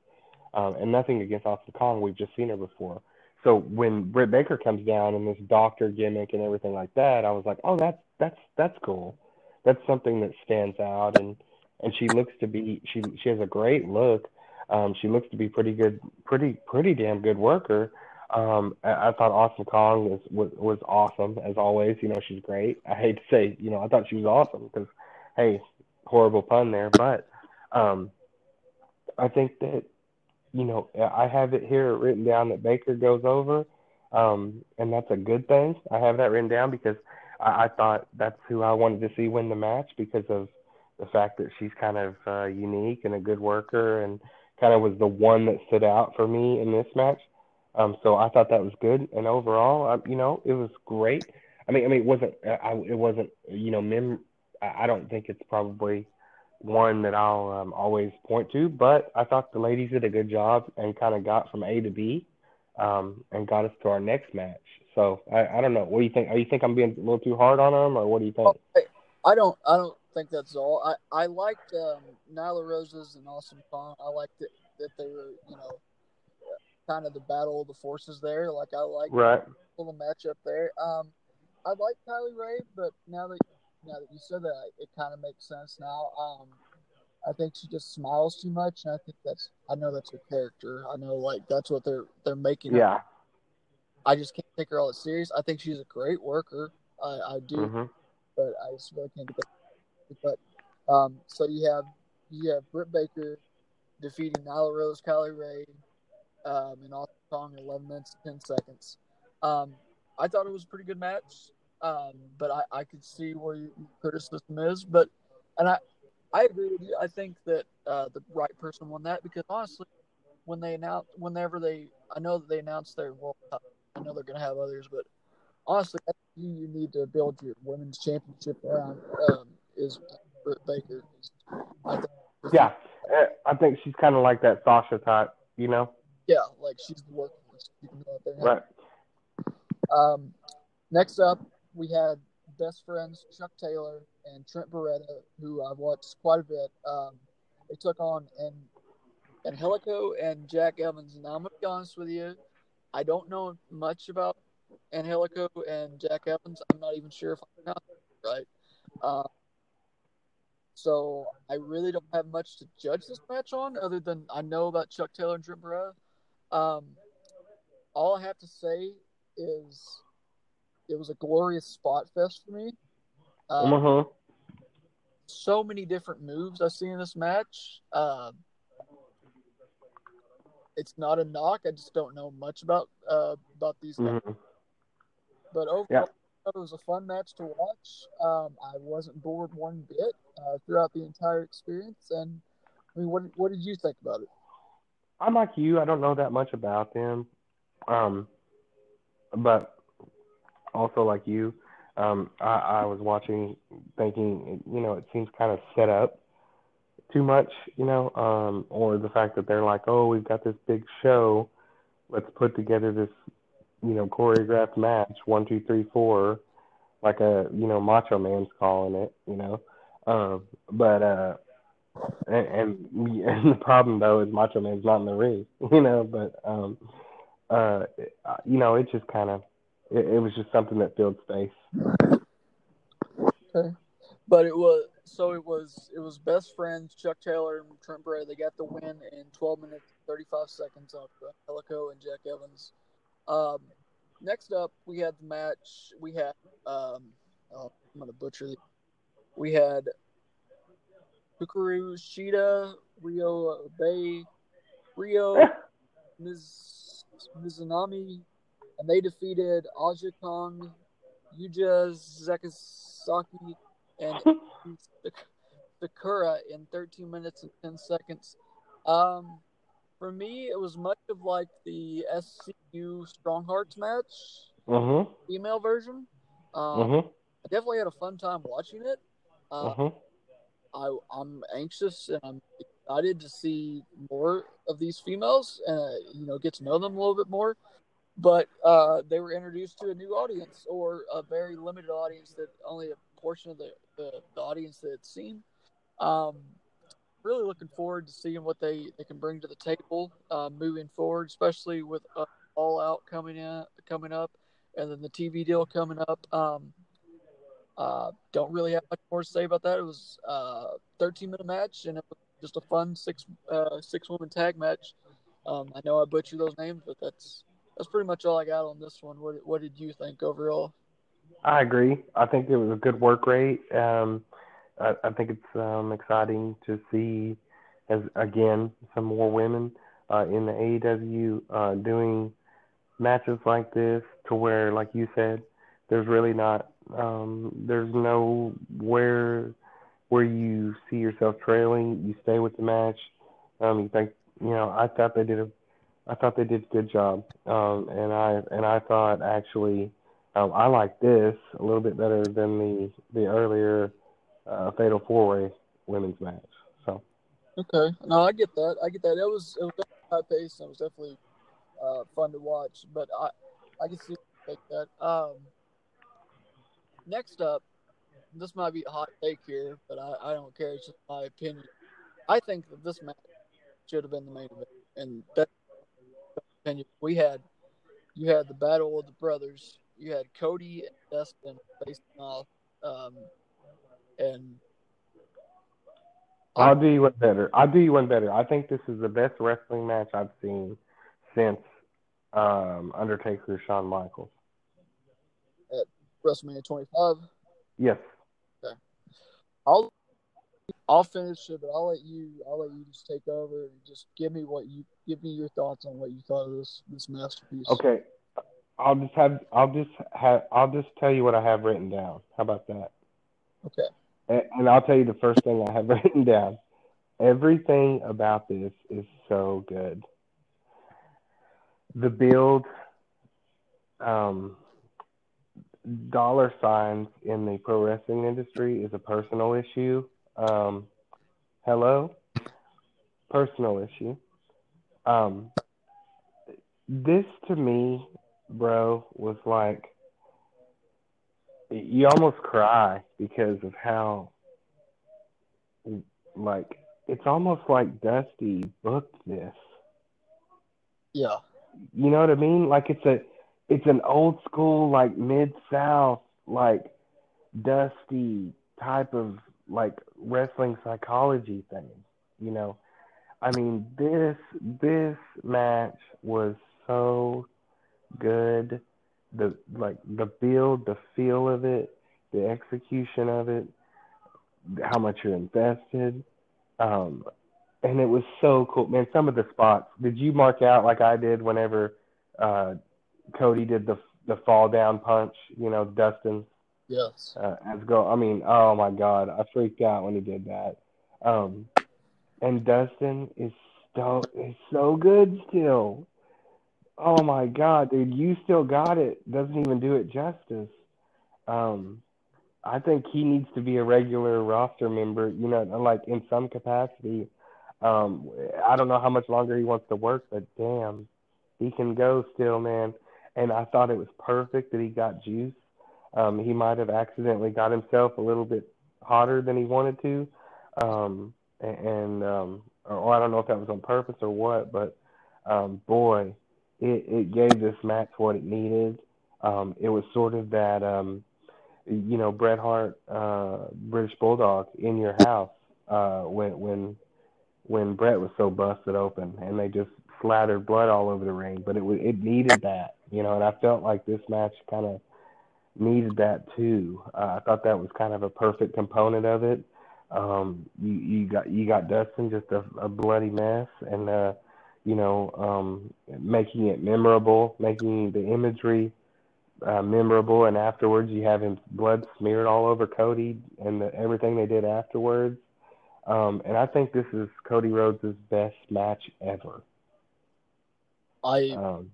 um, and nothing against Awesome Kong, we've just seen her before. So when Britt Baker comes down and this doctor gimmick and everything like that, I was like, oh, that's that's that's cool. That's something that stands out, and and she looks to be she she has a great look. Um, she looks to be pretty good, pretty pretty damn good worker. Um, I, I thought Awesome Kong was, was was awesome as always. You know, she's great. I hate to say, you know, I thought she was awesome because, hey, horrible pun there, but um, I think that you know, I have it here written down that Baker goes over, um, and that's a good thing. I have that written down because I, I thought that's who I wanted to see win the match because of the fact that she's kind of uh, unique and a good worker and kind of was the one that stood out for me in this match. Um, so I thought that was good, and overall, I, you know, it was great. I mean, I mean, it wasn't, I, it wasn't, you know, mem. I don't think it's probably one that I'll um, always point to. But I thought the ladies did a good job and kind of got from A to B um, and got us to our next match. So I, I don't know. What do you think? Are you think I'm being a little too hard on them, or what do you think?
I don't. I don't think that's all. I I liked um, Nyla Roses and Awesome Kong. I liked it that they were you know kind of the battle of the forces there. Like I like
right.
the little matchup there. Um, I like Kylie Rae, but now that now that you said that, it kind of makes sense now. Um, I think she just smiles too much, and I think that's I know that's her character. I know like that's what they're they're making.
Yeah. Her.
I just can't take her all that serious. I think she's a great worker. I, I do, mm-hmm. but I just really can't get that. But um, so you have you have Britt Baker defeating Nyla Rose, Kylie Rae, um, and all song 11 minutes 10 seconds. Um, I thought it was a pretty good match. Um, but I, I could see where your criticism is. But and I I agree with you. I think that uh, the right person won that because honestly, when they announce, whenever they, I know that they announced their World Cup. I know they're going to have others, but honestly, who you need to build your women's championship around um, is Britt Baker.
Yeah, I think she's kind of like that Sasha type, you know.
Yeah, like she's the workhorse.
Right.
Um, next up, we had best friends Chuck Taylor and Trent Beretta, who I've watched quite a bit. Um, they took on and Angelico and Jack Evans. Now I'm gonna be honest with you, I don't know much about Angelico and Jack Evans. I'm not even sure if I know right. Uh, so I really don't have much to judge this match on, other than I know about Chuck Taylor and Trent Beretta. Um, all I have to say is it was a glorious spot fest for me.
Um, uh-huh.
So many different moves I see in this match. Uh, it's not a knock. I just don't know much about uh, about these guys. Mm-hmm. But overall, yeah. it was a fun match to watch. Um, I wasn't bored one bit uh, throughout the entire experience. And I mean, what what did you think about it?
I'm like you. I don't know that much about them, um, but also like you, um, I, I was watching, thinking, you know, it seems kind of set up too much, you know, um, or the fact that they're like, oh, we've got this big show, let's put together this, you know, choreographed match, one, two, three, four, like a, you know, Macho Man's calling it, you know, um, but uh, and, and and the problem though is Macho Man's not in the ring, you know, but um, uh, you know, it just kind of it, it was just something that filled space.
Okay. But it was so it was it was best friends Chuck Taylor and Trent Bray. They got the win in 12 minutes 35 seconds off Angelico and Jack Evans. Um, next up, we had the match. We had um, oh, I'm gonna butcher the. We had Hikaru Shida, Rio Bay, Rio Miz, Mizunami, and they defeated Aja Kong, Yuja Zakasaki, and Sakura in 13 minutes and 10 seconds. Um, for me, it was much of like the SCU Strong Hearts match,
uh-huh.
female version. Um,
uh-huh.
I definitely had a fun time watching it.
Uh, uh-huh.
I, I'm anxious and I'm excited to see more of these females and uh, you know get to know them a little bit more but uh, they were introduced to a new audience or a very limited audience that only a portion of the, the, the audience that had seen. Um, really looking forward to seeing what they, they can bring to the table uh, moving forward, especially with uh, All Out coming in coming up, and then the TV deal coming up. Um, uh, don't really have much more to say about that. It was a uh, 13 minute match, and it was just a fun six uh, six woman tag match. Um, I know I butchered those names, but that's that's pretty much all I got on this one. What what did you think overall?
I agree. I think it was a good work rate. Um, I, I think it's um, exciting to see, as again, some more women uh, in the AEW uh, doing matches like this, to where, like you said, there's really not, um, there's no where where you see yourself trailing. You stay with the match. Um, you think, you know, I thought they did a I thought they did a good job, um, and I and I thought actually um, I like this a little bit better than the the earlier uh, Fatal Four Way women's match. So.
Okay, no, I get that. I get that. It was it was high pace. It was definitely uh, fun to watch, but I I can see like that. Um, next up, this might be a hot take here, but I, I don't care. It's just my opinion. I think that this match should have been the main event, and that opinion. We had you had the battle of the brothers. You had Cody and Dustin facing off, um, and
I'll do you one better. I'll do you one better. I think this is the best wrestling match I've seen since um, Undertaker Shawn Michaels
WrestleMania 25.
Yes.
Okay. I'll I'll finish it, but I'll let you. I'll let you just take over and just give me what you give me your thoughts on what you thought of this this masterpiece.
Okay, I'll just have. I'll just have. I'll just tell you what I have written down. How about that?
Okay.
And, and I'll tell you the first thing I have written down. Everything about this is so good. The build, um, dollar signs in the pro wrestling industry is a personal issue. Um, hello, personal issue. Um, this to me, bro, was like you almost cry because of how like it's almost like Dusty booked this.
Yeah.
You know what I mean? Like it's a it's an old school like mid south like dusty type of like wrestling psychology thing, you know. I mean this this match was so good. The like the build, the feel of it, the execution of it, how much you're invested. Um and it was so cool. Man, some of the spots. Did you mark out like I did whenever uh Cody did the the fall down punch, you know, Dustin
Yes.
uh, as go. I mean, oh my god, I freaked out when he did that. Um, and Dustin is so is so good still. Oh my god, dude, you still got it. Doesn't even do it justice. Um, I think he needs to be a regular roster member. You know, like in some capacity. Um, I don't know how much longer he wants to work, but damn, he can go still, man. And I thought it was perfect that he got juice. Um, he might have accidentally got himself a little bit hotter than he wanted to, um, and um, or I don't know if that was on purpose or what, but um, boy, it, it gave this match what it needed. Um, it was sort of that, um, you know, Bret Hart, uh, British Bulldog in your house uh, when when when Bret was so busted open, and they just slathered blood all over the ring. But it it needed that, you know, and I felt like this match kind of needed that too. Uh, I thought that was kind of a perfect component of it. Um, you you got you got Dustin just a, a bloody mess, and uh, you know, um, making it memorable, making the imagery uh, memorable, and afterwards you have him blood smeared all over Cody and the, everything they did afterwards. Um, and I think this is Cody Rhodes' best match ever.
I
Um,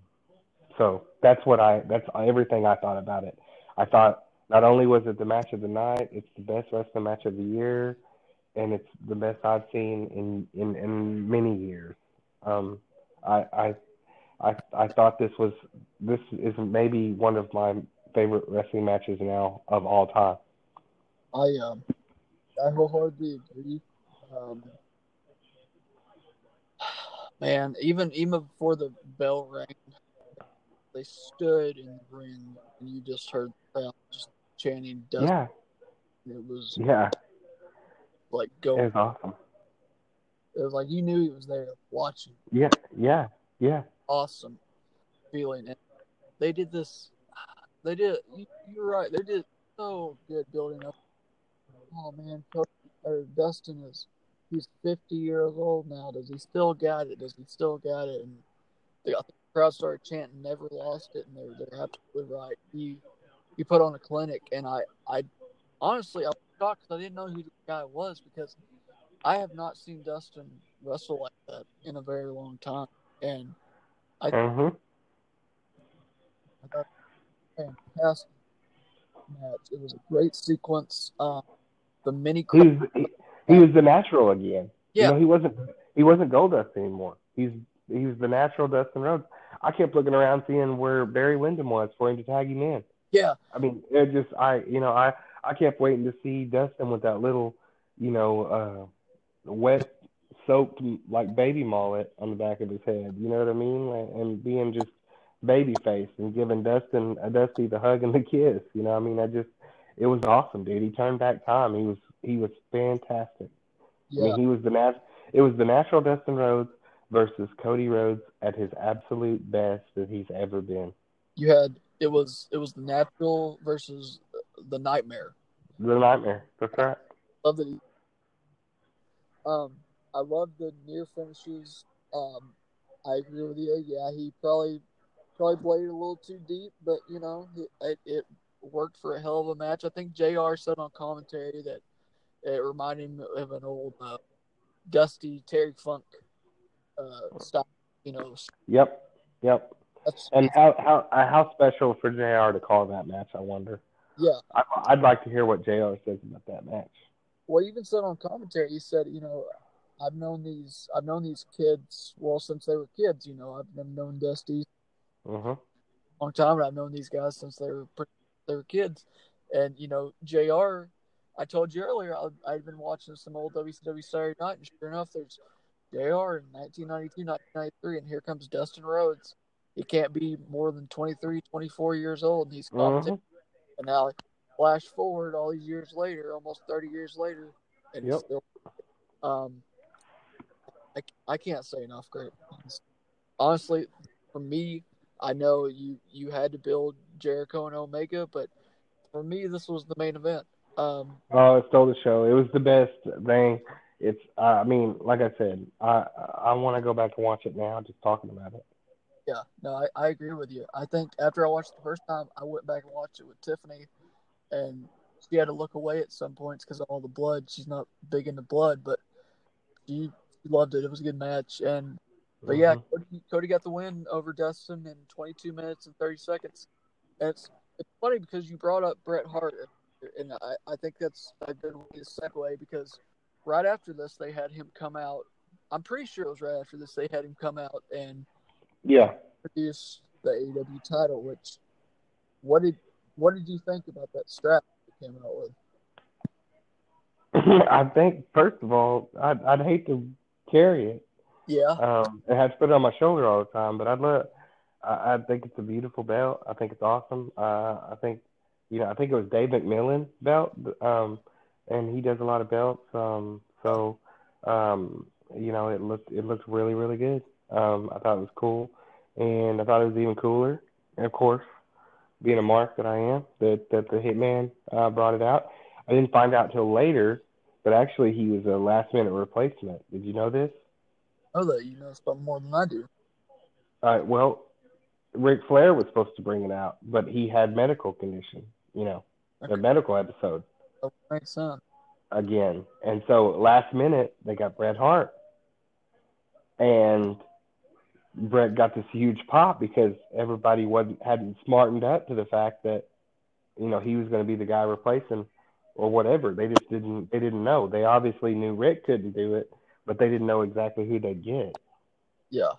so that's what I that's everything I thought about it. I thought not only was it the match of the night, it's the best wrestling match of the year, and it's the best I've seen in in, in many years. Um, I, I I I thought this was this is maybe one of my favorite wrestling matches now of all time.
I um I wholeheartedly agree. Um, man, even even before the bell rang, they stood in the ring, and you just heard the crowd just chanting "Dustin."
Yeah,
It was
yeah,
like going.
it was awesome.
It was like you knew he was there watching.
Yeah, yeah, yeah.
Awesome feeling. And they did this. They did. You, you're right. They did so good building up. Oh man, or Dustin is. He's 50 years old now. Does he still got it? Does he still got it? And the, the crowd started chanting, "Never lost it," and they're they're absolutely right. He he put on a clinic, and I I honestly I was shocked because I didn't know who the guy was because I have not seen Dustin wrestle like that in a very long time, and. I thought was a fantastic match. It was a great sequence. Uh, the mini
He was he, he was the natural again.
Yeah.
You know, he wasn't he wasn't Goldust anymore. He's he was the natural Dustin Rhodes. I kept looking around seeing where Barry Windham was for him to tag him in.
yeah,
I mean, it just I you know I I kept waiting to see Dustin with that little you know uh wet soaked like baby mullet on the back of his head. You know what I mean? Like, and being just baby face and giving Dustin uh, Dusty the hug and the kiss. You know, I mean, I just it was awesome, dude. He turned back time. He was he was fantastic. I
yeah.
mean, he was the nat- it was the natural Dustin Rhodes versus Cody Rhodes at his absolute best that he's ever been.
You had it was it was the natural versus the nightmare.
The nightmare. That's right.
Love that. Um, I love the near finishes. Um, I agree with you. Yeah, he probably probably played a little too deep, but you know it, it, it worked for a hell of a match. I think Jr. said on commentary that it reminded him of an old uh, Dusty Terry Funk uh, style. You know,
Yep. Yep.
That's,
And how how uh, how special for Jr. to call that match? I wonder.
yeah.
I, I'd like to hear what Jr. says about that match.
Well, even said on commentary, he said, you know, I've known these, I've known these kids well since they were kids. You know, I've known Dusty
hmm
a long time, and I've known these guys since they were they were kids. And you know, Jr. I told you earlier, I, I'd been watching some old WCW Saturday Night, and sure enough, there's Jr. in 1992, 1993, and here comes Dustin Rhodes. He can't be more than 23, 24 years old, and he's commentating.
hmm
And now, flash forward all these years later, almost 30 years later, and he's
Yep.
still. Um, I, I can't say enough great things. Honestly, for me, I know you you had to build Jericho and Omega, but for me, this was the main event. Um,
Oh, it stole the show. It was the best thing. It's. Uh, I mean, like I said, I I want to go back and watch it now. Just talking about it.
yeah, no, I, I agree with you. I think after I watched it the first time, I went back and watched it with Tiffany, and she had to look away at some points because of all the blood. She's not big into blood, but she, she loved it. It was a good match, and But yeah,
Mhm.
Cody, Cody got the win over Dustin in 22 minutes and 30 seconds. And it's it's funny because you brought up Bret Hart, and I, I think that's a good way to segue because right after this they had him come out. I'm pretty sure it was right after this they had him come out and
yeah.
produce the AEW title. Which what did what did you think about that strap he came out with?
I think first of all, I'd I'd hate to carry it.
Yeah,
Um, and have to put it on my shoulder all the time. But I'd love. I, I think it's a beautiful belt. I think it's awesome. Uh, I think, you know, I think it was Dave Millican belt. Um, and he does a lot of belts. Um, so, um, you know, it looked it looked really really good. Um, I thought it was cool, and I thought it was even cooler. And of course, being a mark that I am, that that the Hitman uh, brought it out. I didn't find out till later, but actually he was a last minute replacement. Did you know this?
Oh, that you know something more than I do.
Uh, well, Ric Flair was supposed to bring it out, but he had medical condition, you know, a medical episode
makes sense.
again. And so last minute they got Bret Hart. And Bret got this huge pop because everybody wasn't hadn't smartened up to the fact that, you know, he was gonna be the guy replacing or whatever. They just didn't they didn't know. They obviously knew Ric couldn't do it, but they didn't know exactly who they'd get.
Yeah,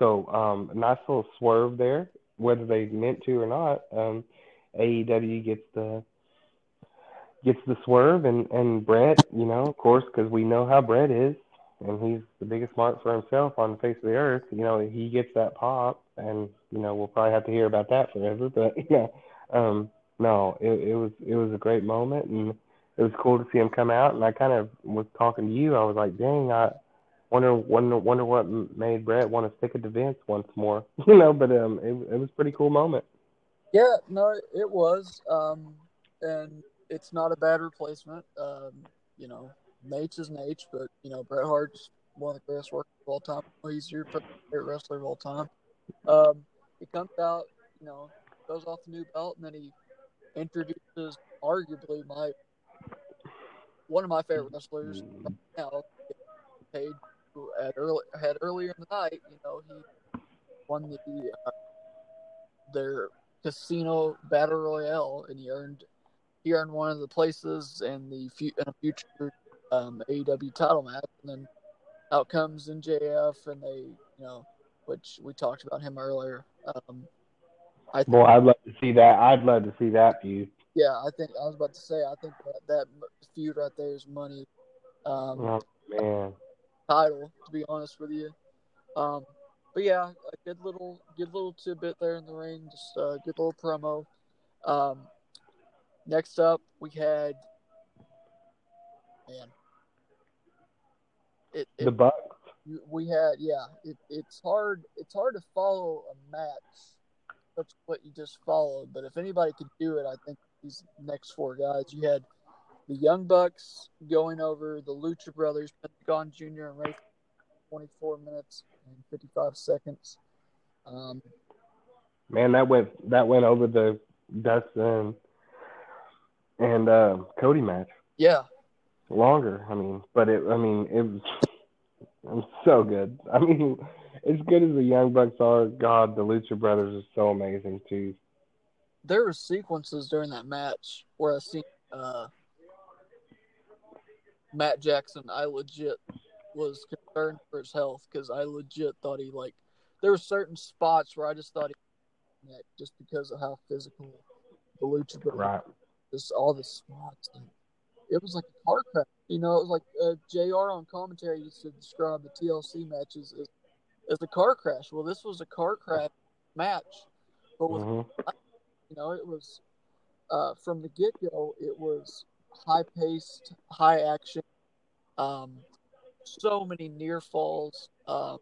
So um, a nice little swerve there, whether they meant to or not. Um, AEW gets the gets the swerve, and and Bret, you know, of course, because we know how Bret is, and he's the biggest mark for himself on the face of the earth. You know, he gets that pop, and you know, we'll probably have to hear about that forever. But you know, um, no, it, it was it was a great moment, and it was cool to see him come out. And I kind of was talking to you. I was like, dang, I wonder wonder wonder what made Bret want to stick it to Vince once more. You know, but um, it it was a pretty cool moment.
Yeah, no, it was. Um, and it's not a bad replacement. Um, you know, Nate's is Nate, but you know, Bret Hart's one of the greatest workers of all time. He's your favorite wrestler of all time. Um, he comes out, you know, goes off the new belt, and then he introduces arguably my one of my favorite wrestlers right now, Page, who had early had earlier in the night. You know, he won the uh, their casino battle royale, and he earned he in one of the places in the fu- in a future um, AEW title match, and then out comes MJF, and they you know, which we talked about him earlier. Um, I think,
Boy, I'd love to see that. I'd love to see that feud.
yeah, I think I was about to say I think that that feud right there is money. Um,
Oh man,
title, to be honest with you. Um, but yeah, a good little, good little tidbit there in the ring, just a good little promo. Um, next up, we had, man, it, it
the Bucks.
we had, yeah, it, it's hard, it's hard to follow a match, such what you just followed. But if anybody could do it, I think these next four guys. You had the Young Bucks going over the Lucha Brothers, Pentagon Jr. and Rey, 24 minutes and 55 seconds. Um,
Man, that went that went over the Dustin and uh, Cody match
yeah,
longer. I mean, but it. I mean, it was, it was so good. I mean, as good as the Young Bucks are, God, the Lucha Brothers are so amazing too.
There were sequences during that match where I seen uh, Matt Jackson. I legit was concerned for his health because I legit thought he like there were certain spots where I just thought he just because of how physical the Lucha Brothers
Right.
Just all the spots. And it was like a car crash. You know, it was like uh, Jr. on commentary used to describe the TLC matches as, as a car crash. Well, this was a car crash match, but with
hmm
you know, it was uh, from the get go. It was high paced, high action. Um, so many near falls. Um,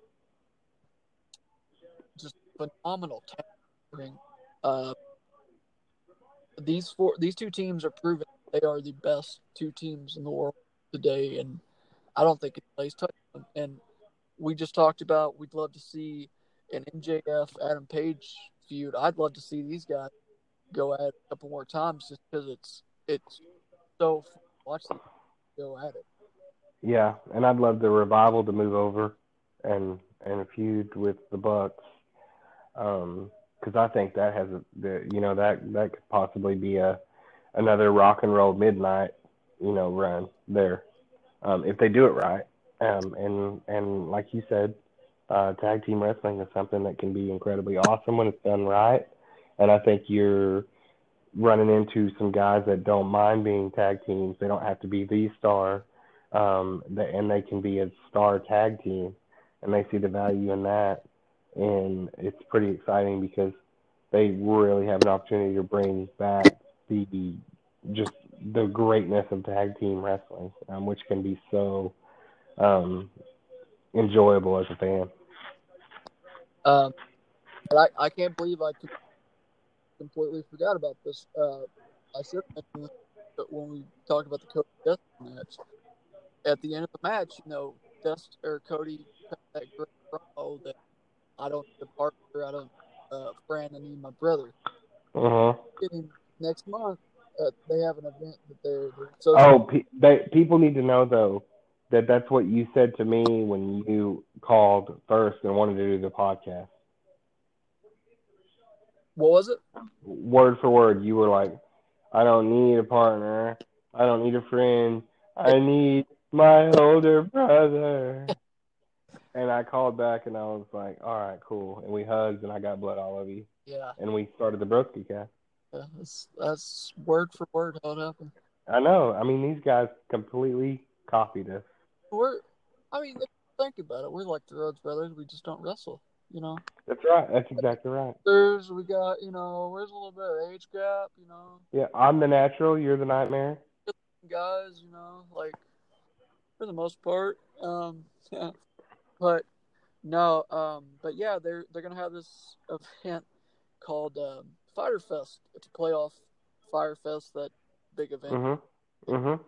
just phenomenal tackling. Uh, these four, these two teams are proven they are the best two teams in the world today, and I don't think anybody's touched them. And we just talked about we'd love to see an MJF Adam Page feud. I'd love to see these guys go at it a couple more times just because it's it's so fun watch them go at it.
Yeah, and I'd love the revival to move over and and feud with the Bucks, um, because I think that has a the you know that that could possibly be a another rock and roll midnight you know run there, um, if they do it right. Um, and and like you said, uh, tag team wrestling is something that can be incredibly awesome when it's done right. And I think you're running into some guys that don't mind being tag teams. They don't have to be the star um, and they can be a star tag team, and they see the value in that, and it's pretty exciting because they really have an opportunity to bring back the just the greatness of tag team wrestling, um, which can be so um, enjoyable as a fan.
Um, I, I can't believe I completely forgot about this. Uh, I mentioned this when we talked about the Cody Death match. At the end of the match, you know, Dust or Cody cut that great promo that I don't need a partner, I don't uh, friend, I need my brother.
Uh huh.
Next month, uh, they have an event that they're, they're so
Oh, pe- they, people need to know though that that's what you said to me when you called first and wanted to do the podcast.
what was it?
Word for word, you were like, "I don't need a partner. I don't need a friend. I need my older brother." And I called back and I was like, "All right, cool." And we hugged and I got blood all over you.
Yeah,
And we started the Broski cast.
yeah that's, that's word for word how it happened.
I know. I mean, these guys completely copied us.
We're, I mean, think about it. We're like the Rhodes Brothers. We just don't wrestle, you know.
That's right. That's exactly right.
There's we got you know there's a little bit of age gap, you know,
Yeah, I'm the natural. You're the nightmare.
guys, you know, like for the most part. Um, yeah. But no, um, but yeah, they're they're gonna have this event called um, Fyter Fest. It's a playoff Fyter Fest, that big event.
Mhm. Mhm.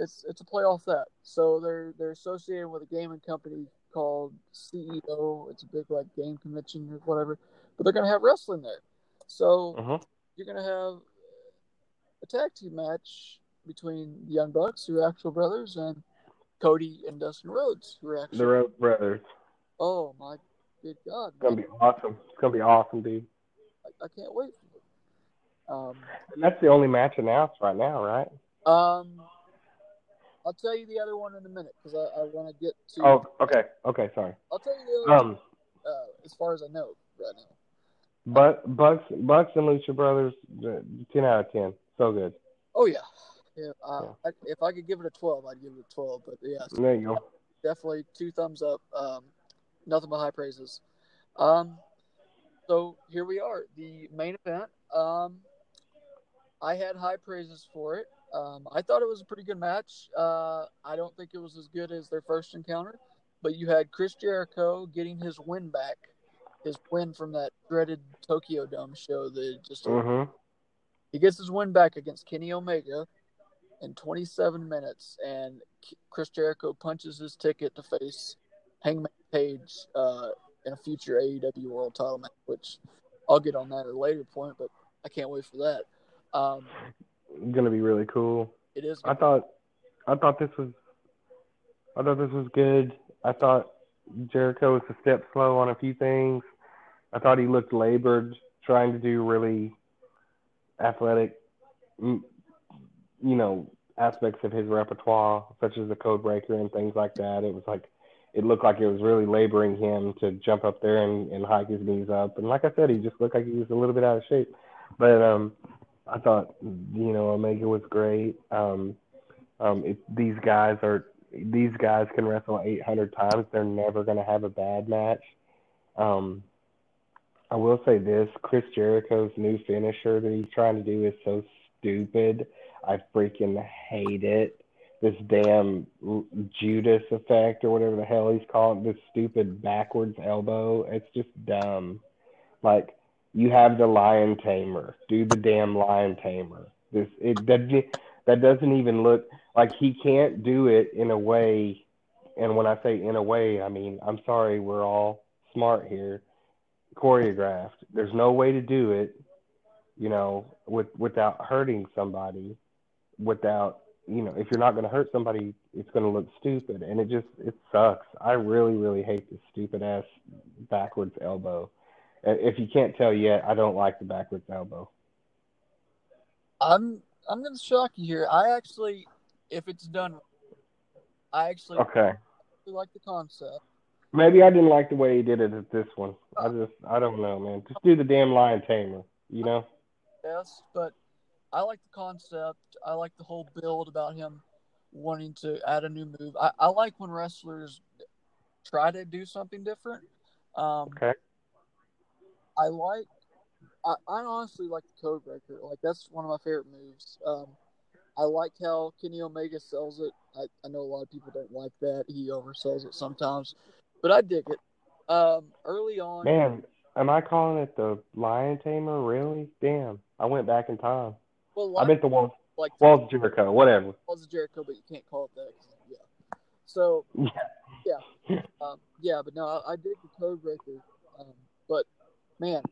It's it's a playoff that. So they're they're associated with a gaming company called CEO. It's a big like game convention or whatever. But they're gonna have wrestling there. So
Mhm.
you're gonna have a tag team match between the Young Bucks, who are actual brothers, and Cody and Dustin Rhodes, who are actual.
The Rhodes Brothers.
Oh my good God!
It's gonna be awesome. It's gonna be awesome, dude.
I, I can't wait. For it. Um,
And that's the only match announced right now, right?
um, I'll tell you the other one in a minute because I, I want to get to.
Oh, okay. Okay, sorry.
I'll tell you the other one,
Um,
uh, as far as I know right now.
but Bucks, Bucks and Lucha Brothers, uh, ten out of ten. So good.
Oh yeah, yeah. Uh,
Yeah.
I, if I could give it a twelve, I'd give it a twelve. But yeah,
There you go.
definitely two thumbs up. Um, nothing but high praises. Um, so here we are, the main event. Um, I had high praises for it. Um, I thought it was a pretty good match. Uh, I don't think it was as good as their first encounter, but you had Chris Jericho getting his win back, his win from that dreaded Tokyo Dome show that just
Mhm.
he gets his win back against Kenny Omega in 27 minutes, and Chris Jericho punches his ticket to face Hangman Page uh, in a future AEW World Title match, which I'll get on that at a later point, but I can't wait for that. Um,
Gonna be really cool.
it is.
I thought, I thought this was, I thought this was good. I thought Jericho was a step slow on a few things. I thought he looked labored, trying to do really athletic, you know, aspects of his repertoire, such as the code breaker and things like that. It was like it looked like it was really laboring him to jump up there and, and hike his knees up. And like I said, he just looked like he was a little bit out of shape. But um, I thought, you know, Omega was great. Um, um, it, these guys are these guys can wrestle 800 times. They're never going to have a bad match. Um, I will say this: Chris Jericho's new finisher that he's trying to do is so stupid. I freaking hate it. This damn Judas effect or whatever the hell he's calling this stupid backwards elbow. It's just dumb. Like you have the lion tamer. Do the damn lion tamer. This it that doesn't even look like he can't do it in a way and when I say in a way, I mean I'm sorry, we're all smart here. Choreographed. There's no way to do it, you know, with without hurting somebody, without you know, if you're not going to hurt somebody, it's going to look stupid, and it just it sucks. I really, really hate this stupid ass backwards elbow. Uh, if you can't tell yet, I don't like the backwards elbow.
I'm I'm going to shock you here. I actually, if it's done, I actually
okay
like the concept.
Maybe I didn't like the way he did it at this one. I just I don't know, man. Just do the damn lion tamer, you know.
Yes, but I like the concept. I like the whole build about him wanting to add a new move. I, I like when wrestlers try to do something different. Um,
okay.
I like. I, I honestly like the code breaker. Like that's one of my favorite moves. Um, I like how Kenny Omega sells it. I, I know a lot of people don't like that. He oversells it sometimes, but I dig it. Um, early on,
man, am I calling it the Lion Tamer? Really? Damn, I went back in time.
Well,
I meant the walls,
like
walls of Jericho, whatever.
Walls of Jericho, but you can't call it that. Yeah. So
Yeah.
yeah, um, yeah, but no, I, I did the code breaker. Um, but man,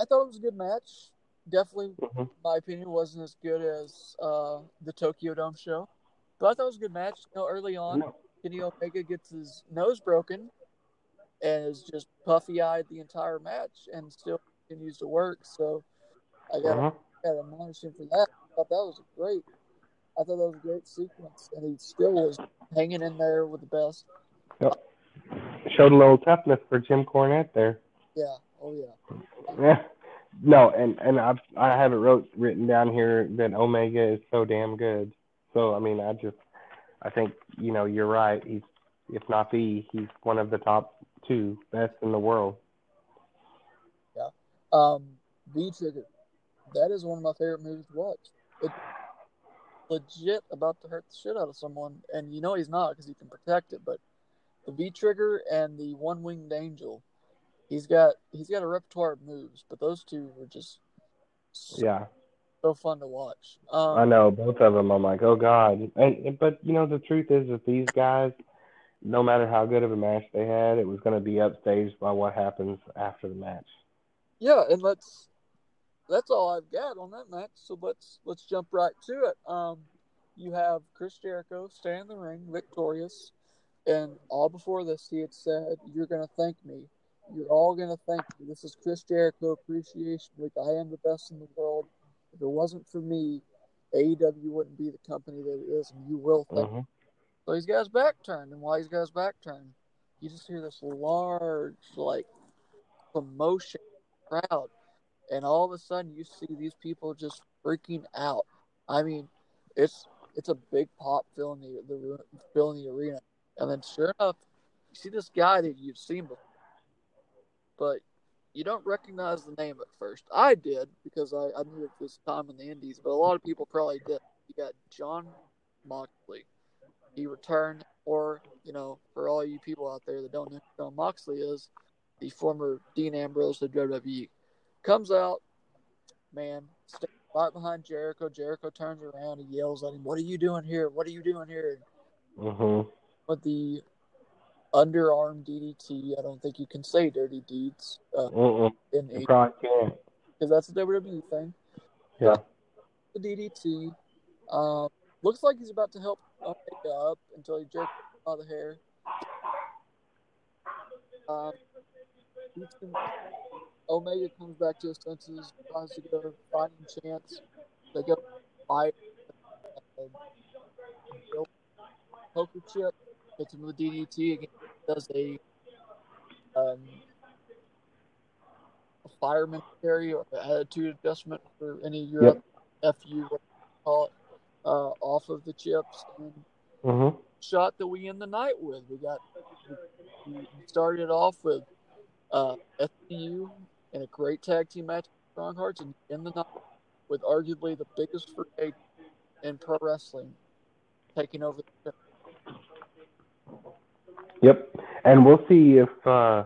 I thought it was a good match. Definitely,
hmm
my opinion, wasn't as good as uh, the Tokyo Dome show, but I thought it was a good match. You know, early on,
No.
Kenny Omega gets his nose broken and is just puffy eyed the entire match and still continues to work. So I got
Uh-huh.
Admonish him for that. I thought that was a great. I thought that was a great sequence, and he still was hanging in there with the best. Yep.
Showed a little toughness for Jim Cornette there.
Yeah, oh yeah.
Yeah. No, and and I I have it wrote written down here that Omega is so damn good. So I mean, I just I think you know you're right. He's if not the he's one of the top two best in the world. Yeah.
Um, V trigger, that is one of my favorite movies to watch. It legit about to hurt the shit out of someone, and you know he's not because he can protect it. But the V trigger and the one winged angel, he's got he's got a repertoire of moves, but those two were just so,
Yeah,
so fun to watch. Um,
I know both of them. I'm like, oh god. And but you know the truth is that these guys, no matter how good of a match they had, it was going to be upstaged by what happens after the match.
Yeah, and let's that's all I've got on that match. So let's let's jump right to it. Um, you have Chris Jericho stay in the ring victorious, and all before this he had said, "You're gonna thank me. You're all gonna thank me. This is Chris Jericho Appreciation Week. I am the best in the world. If it wasn't for me, AEW wouldn't be the company that it is, and you will thank."
hmm
So he's got his back turned, and while he's got his back turned, you just hear this large, like, commotion crowd, and all of a sudden you see these people just freaking out. I mean, it's it's a big pop filling the the filling the arena, and then sure enough, you see this guy that you've seen before, but you don't recognize the name at first. I did because I, I knew it was time in the Indies, but a lot of people probably did. You got Jon Moxley. He returned, or you know, for all you people out there that don't know Jon Moxley is, the former Dean Ambrose of WWE, comes out, man, right behind Jericho. Jericho turns around and yells at him, "What are you doing here? What are you doing here?"
hmm
With the underarm DDT, I don't think you can say dirty deeds uh,
Mm-mm.
in
You probably can't.
because that's a WWE thing.
Yeah.
The DDT um, looks like he's about to help up until he jerks out of the hair. Um, Omega comes back to his senses, tries to go fighting chance. They go fight. Uh, poker chip, gets him with DDT again. Does a um, a fireman carry or attitude adjustment for any of your yep. FU, what you call it, uh, off of the chips. And
mm-hmm.
shot that we end the night with. We got we started off with uh, FU and a great tag team match Strong Hearts, and in the night with arguably the biggest free in pro wrestling taking over the
Yep, and we'll see if uh,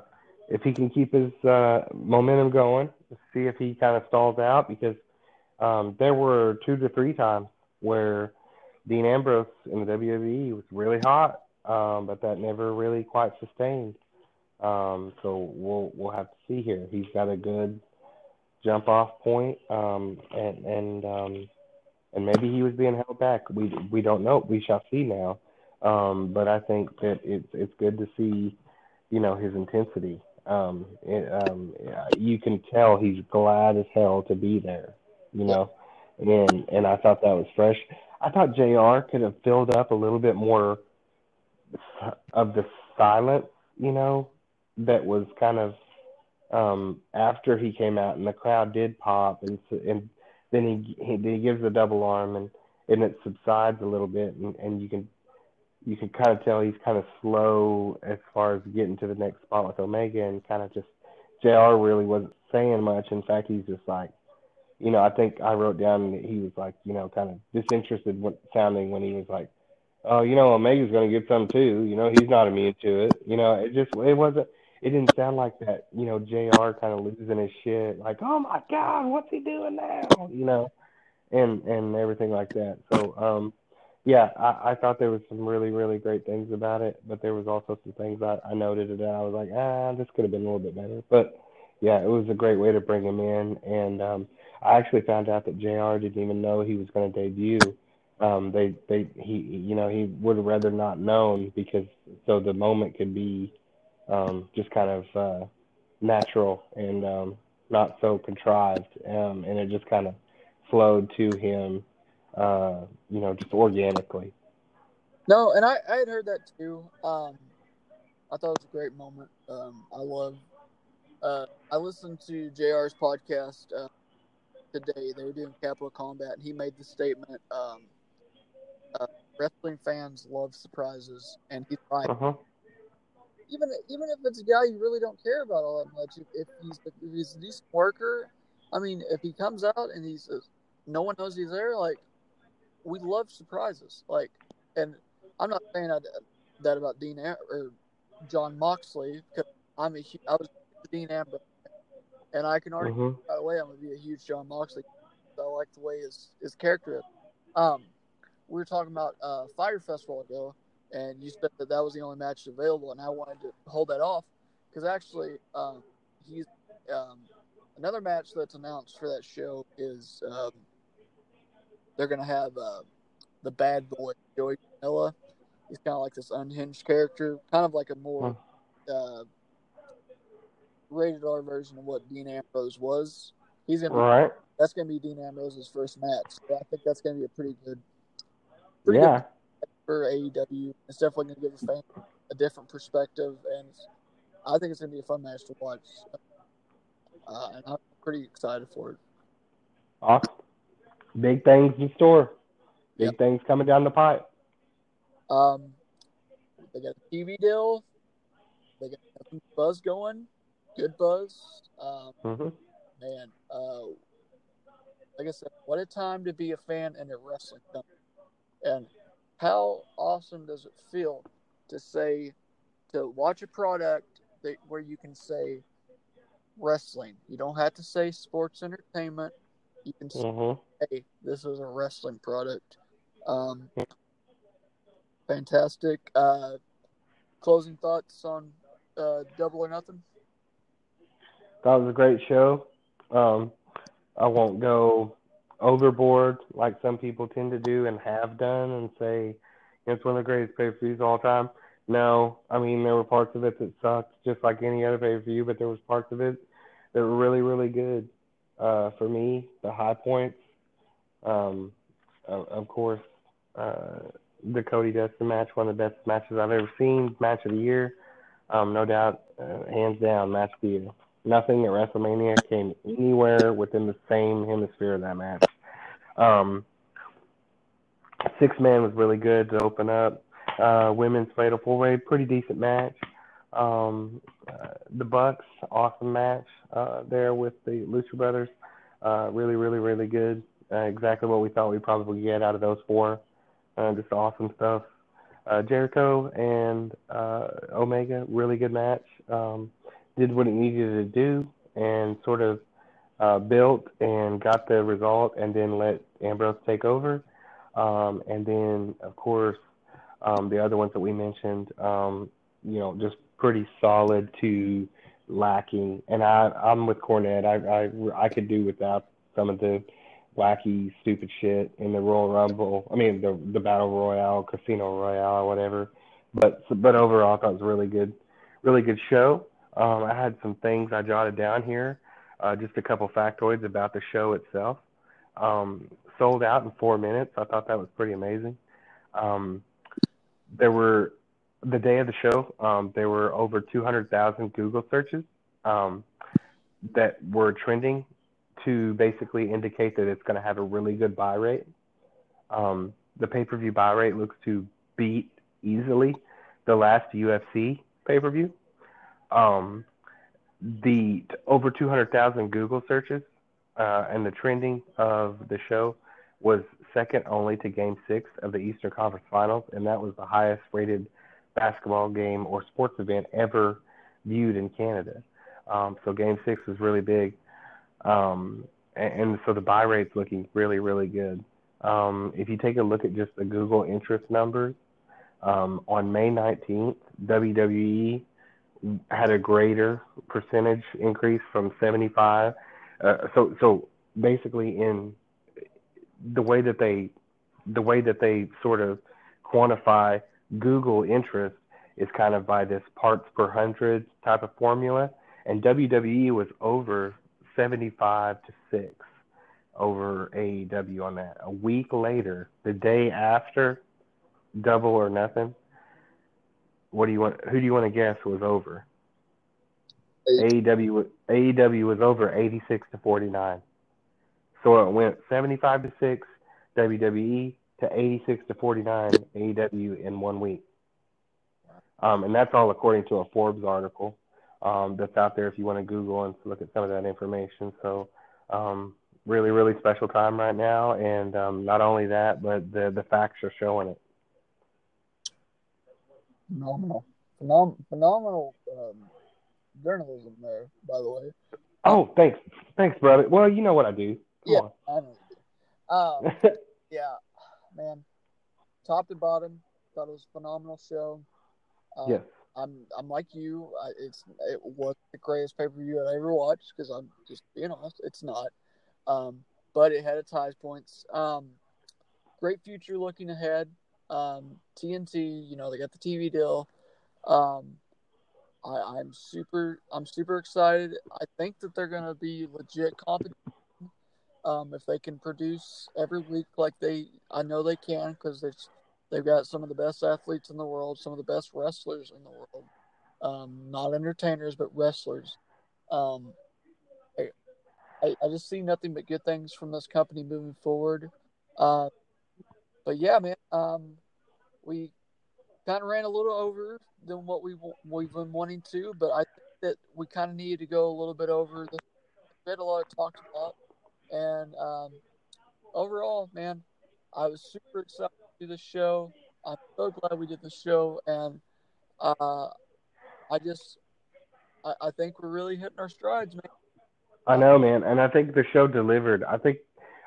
if he can keep his uh, momentum going. See if he kind of stalls out because um, there were two to three times where Dean Ambrose in the WWE was really hot, um, but that never really quite sustained. Um, so we'll we'll have to see here. He's got a good jump off point, um, and and um, and maybe he was being held back. We we don't know. We shall see now. Um, but I think that it's it's good to see, you know, his intensity. Um, it, um, you can tell he's glad as hell to be there. You know, and and I thought that was fresh. I thought Jr. could have filled up a little bit more of the silence. You know, that was kind of um, after he came out and the crowd did pop and and then he he, he gives the double arm and and it subsides a little bit and, and you can you can kind of tell he's kind of slow as far as getting to the next spot with Omega and kind of just JR really wasn't saying much. In fact, he's just like, you know, I think I wrote down that he was like, you know, kind of disinterested sounding when he was like, oh, you know, Omega's going to get some too. You know, he's not immune to it. You know, it just, it wasn't, it didn't sound like that, you know, JR kind of losing his shit, like, oh my God, what's he doing now? You know, and, and everything like that. So, um, yeah, I, I thought there was some really, really great things about it, but there was also some things that I noted that I was like, ah, this could have been a little bit better. But yeah, it was a great way to bring him in, and um, I actually found out that Jr. didn't even know he was going to debut. Um, they, they, he, you know, he would have rather not known because so the moment could be um, just kind of uh, natural and um, not so contrived, um, and it just kind of flowed to him, uh, you know, just organically.
No, and I, I had heard that too. Um, I thought it was a great moment. Um, I love. Uh, I listened to Jr's podcast uh, today. They were doing Capital Combat, and he made the statement: um, uh, "Wrestling fans love surprises," and he's right.
Uh-huh
even even if it's a guy you really don't care about all that much, if, if he's if he's a decent worker, I mean, if he comes out and he's no one knows he's there, like we love surprises. Like, and I'm not saying that, that about Dean Am- or Jon Moxley because I'm a I was Dean Ambrose, and I can argue mm-hmm. by the way I'm gonna be a huge Jon Moxley. I like the way his his character is. Um, we were talking about uh, Fyre Festival ago, and you said that that was the only match available, and I wanted to hold that off because actually, um, he's um, another match that's announced for that show is um, they're gonna have uh, the bad boy Joey Janela. He's kind of like this unhinged character, kind of like a more uh, rated R version of what Dean Ambrose was. He's gonna
right. Be,
that's gonna be Dean Ambrose's first match. So I think that's gonna be a pretty good. Pretty
yeah.
Good for AEW. It's definitely going to give a fan a different perspective, and I think it's going to be a fun match to watch. Uh, and I'm pretty excited for it.
Awesome. Big things in store. Big yep. things coming down the pipe.
Um, they got a TV deal. They got buzz going. Good buzz. Um,
mm-hmm.
Man, uh, like I said, what a time to be a fan in a wrestling company. And how awesome does it feel to say to watch a product that where you can say wrestling. You don't have to say sports entertainment. You can say,
mm-hmm.
"Hey, this is a wrestling product." Um, fantastic. Uh, closing thoughts on uh, Double or Nothing.
That was a great show. Um, I won't go overboard like some people tend to do and have done and say it's one of the greatest pay per views of all time. No, I mean there were parts of it that sucked, just like any other pay per view, but there was parts of it that were really, really good. Uh, for me, the high points, um, of, course, uh, the Cody Dustin match, one of the best matches I've ever seen, match of the year, um, no doubt, uh, hands down, match of the year. Nothing at WrestleMania came anywhere within the same hemisphere of that match. Um, six man was really good to open up. Uh, women's fatal four way, pretty decent match. Um, uh, the Bucks, awesome match uh, there with the Lucha Brothers. Uh, really, really, really good. Uh, exactly what we thought we'd probably get out of those four. Uh, just awesome stuff. Uh, Jericho and uh, Omega, really good match. Um, did what it needed to do and sort of uh, built and got the result, and then let Ambrose take over. Um, and then, of course, um, the other ones that we mentioned, um, you know, just pretty solid to lacking. And I, I'm with Cornette. I, I, I could do without some of the wacky, stupid shit in the Royal Rumble. I mean, the the Battle Royale, Casino Royale, or whatever. But but overall, I thought it was a really good, really good show. Um, I had some things I jotted down here, uh, just a couple factoids about the show itself. Um, sold out in four minutes. I thought that was pretty amazing. Um, there were the day of the show. Um, there were over 200,000 Google searches um, that were trending to basically indicate that it's going to have a really good buy rate. Um, the pay per view buy rate looks to beat easily the last UFC pay per view. Um, the over 200,000 Google searches uh, and the trending of the show was second only to Game Six of the Eastern Conference Finals, and that was the highest rated basketball game or sports event ever viewed in Canada. Um, so Game Six was really big. Um, and, and, so the buy rate's looking really, really good. Um, if you take a look at just the Google interest numbers, um, on May 19th, WWE had a greater percentage increase from 75. Uh, so, so basically, in the way that they, the way that they sort of quantify Google interest is kind of by this parts per hundred type of formula, and WWE was over 75 to 6 over AEW on that. A week later, the day after Double or Nothing, what do you want? Who do you want to guess was over? AEW AEW was over 86 to 49. So it went 75 to 6 WWE to 86 to 49 AEW in one week. Um, and that's all according to a Forbes article um, that's out there if you want to Google and look at some of that information. So, um, really, really special time right now. And um, not only that, but the, the facts are showing it.
Phenomenal. Phenom- phenomenal um, journalism there, by the way.
Oh, thanks. Thanks, brother. Well, you know what I do. Come
yeah,
on.
I know. Um, yeah, man. Top to bottom, thought it was a phenomenal show. Um,
yes.
I'm I'm like you. I, it's it was the greatest pay per view I ever watched because I'm just being honest. It's not, um, but it had its high points. Um, great future looking ahead. Um, TNT, you know, they got the TV deal. Um, I, I'm super I'm super excited. I think that they're gonna be legit competition. Um, if they can produce every week like they, I know they can because it's They've got some of the best athletes in the world, some of the best wrestlers in the world. Um, not entertainers, but wrestlers. Um, I, I, just see nothing but good things from this company moving forward. Uh, but yeah, man, um, we kind of ran a little over than what we we've been wanting to, but I think that we kind of needed to go a little bit over. The bit a lot of talked about, and um, overall, man, I was super excited to do the show. I'm so glad we did the show, and uh, I just I, I think we're really hitting our strides, man.
I know, man, and I think the show delivered. I think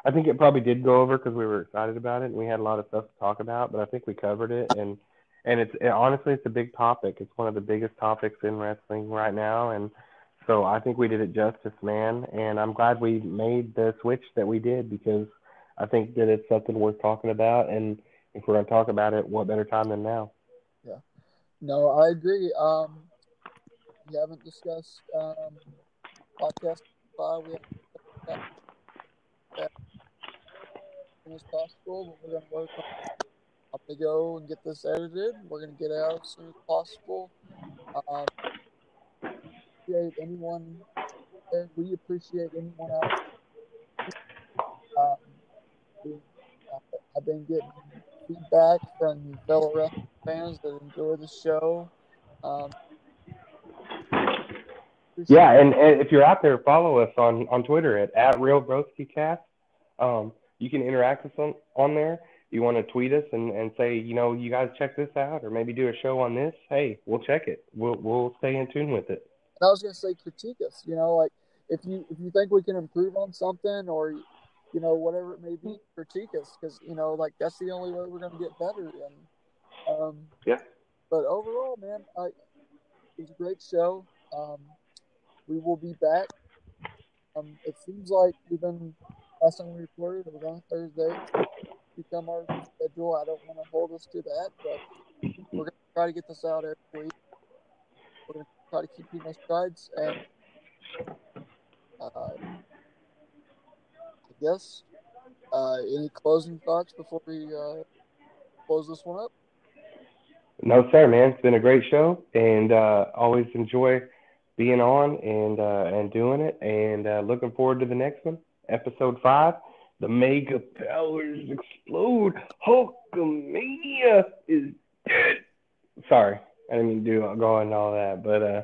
I think it probably did go over because we were excited about it and we had a lot of stuff to talk about. But I think we covered it, and and it's it, honestly it's a big topic. It's one of the biggest topics in wrestling right now, and so I think we did it justice, man. And I'm glad we made the switch that we did because I think that it's something worth talking about. And if we're going to talk about it, what better time than now?
Yeah. No, I agree. Um, we haven't discussed um, podcast five. We haven't as soon as possible, we're going to work on I'm going to go and get this edited. We're going to get it out as soon as possible. Um, appreciate anyone. We appreciate anyone else. Um, we, uh, I've been getting feedback from fellow wrestling fans that enjoy the show. Um,
yeah, and, and, if you're out there, follow us on, on Twitter at, at RealBroskiCast. Um, you can interact with us on, on there. You want to tweet us and, and say, you know, you guys check this out, or maybe do a show on this. Hey, we'll check it. We'll we'll stay in tune with it.
And I was gonna say critique us. You know, like if you if you think we can improve on something, or you know whatever it may be, critique us because you know like that's the only way we're gonna get better. And um,
yeah.
But overall, man, I, it was a great show. Um, we will be back. Um, it seems like we've been last time we recorded it was on Thursday. Become our schedule. I don't want to hold us to that, but we're gonna try to get this out every week. Try to keep people strides and uh, I guess uh, any closing thoughts before we uh, close this one up?
No, sir, man. It's been a great show, and uh, always enjoy being on and uh, and doing it, and uh, looking forward to the next one, episode five. The mega powers explode. Hulkamania is dead. Sorry, I didn't mean to do go into all that, but uh,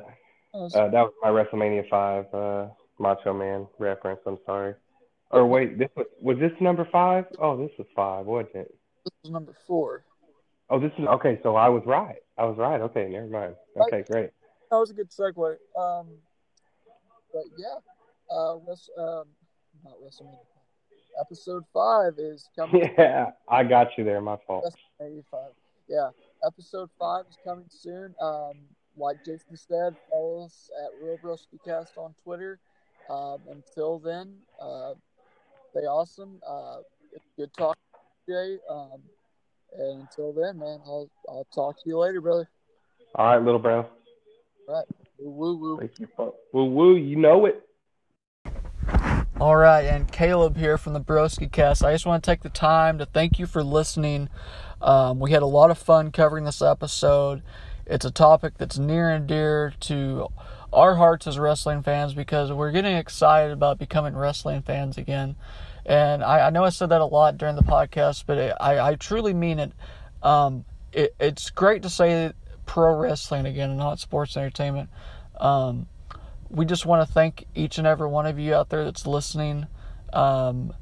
uh, that was my WrestleMania five uh, Macho Man reference. I'm sorry. Or wait, this was was this number five? Oh, this was five, wasn't it?
This was number four.
Oh, this is okay. So I was right. I was right. Okay, never mind. Okay, great.
That was a good segue. Um, but yeah, uh, West, um, not WrestleMania. Episode five is coming.
Yeah, I got you there. My fault.
Yeah, episode five is coming soon. Um, like Jason said, follow us at Real Broski Cast on Twitter. Um, until then, uh, stay awesome. Uh, good talk today. Um, and until then, man, I'll I'll talk to you later, brother.
All right, little bro.
All right. Woo woo.
Thank you. Woo woo. You know it.
All right, and Caleb here from the Broski Cast. I just want to take the time to thank you for listening. Um, we had a lot of fun covering this episode. It's a topic that's near and dear to our hearts as wrestling fans because we're getting excited about becoming wrestling fans again. And I, I know I said that a lot during the podcast, but it, I, I truly mean it. Um, it. It's great to say pro wrestling again and not sports entertainment. Um, we just want to thank each and every one of you out there that's listening. Um,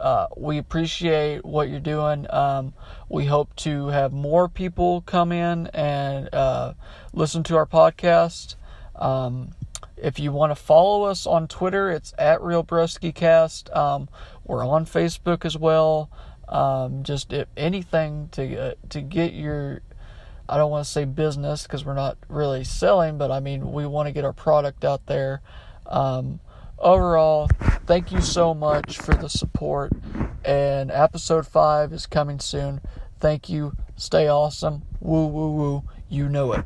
uh, we appreciate what you're doing. Um, we hope to have more people come in and uh, listen to our podcast. Um, if you want to follow us on Twitter, it's at Real Cast. Um, we're on Facebook as well. Um, just anything to uh, to get your I don't want to say business because we're not really selling, but I mean we want to get our product out there. Um, overall, thank you so much for the support. And episode five is coming soon. Thank you. Stay awesome. Woo woo woo. You know it.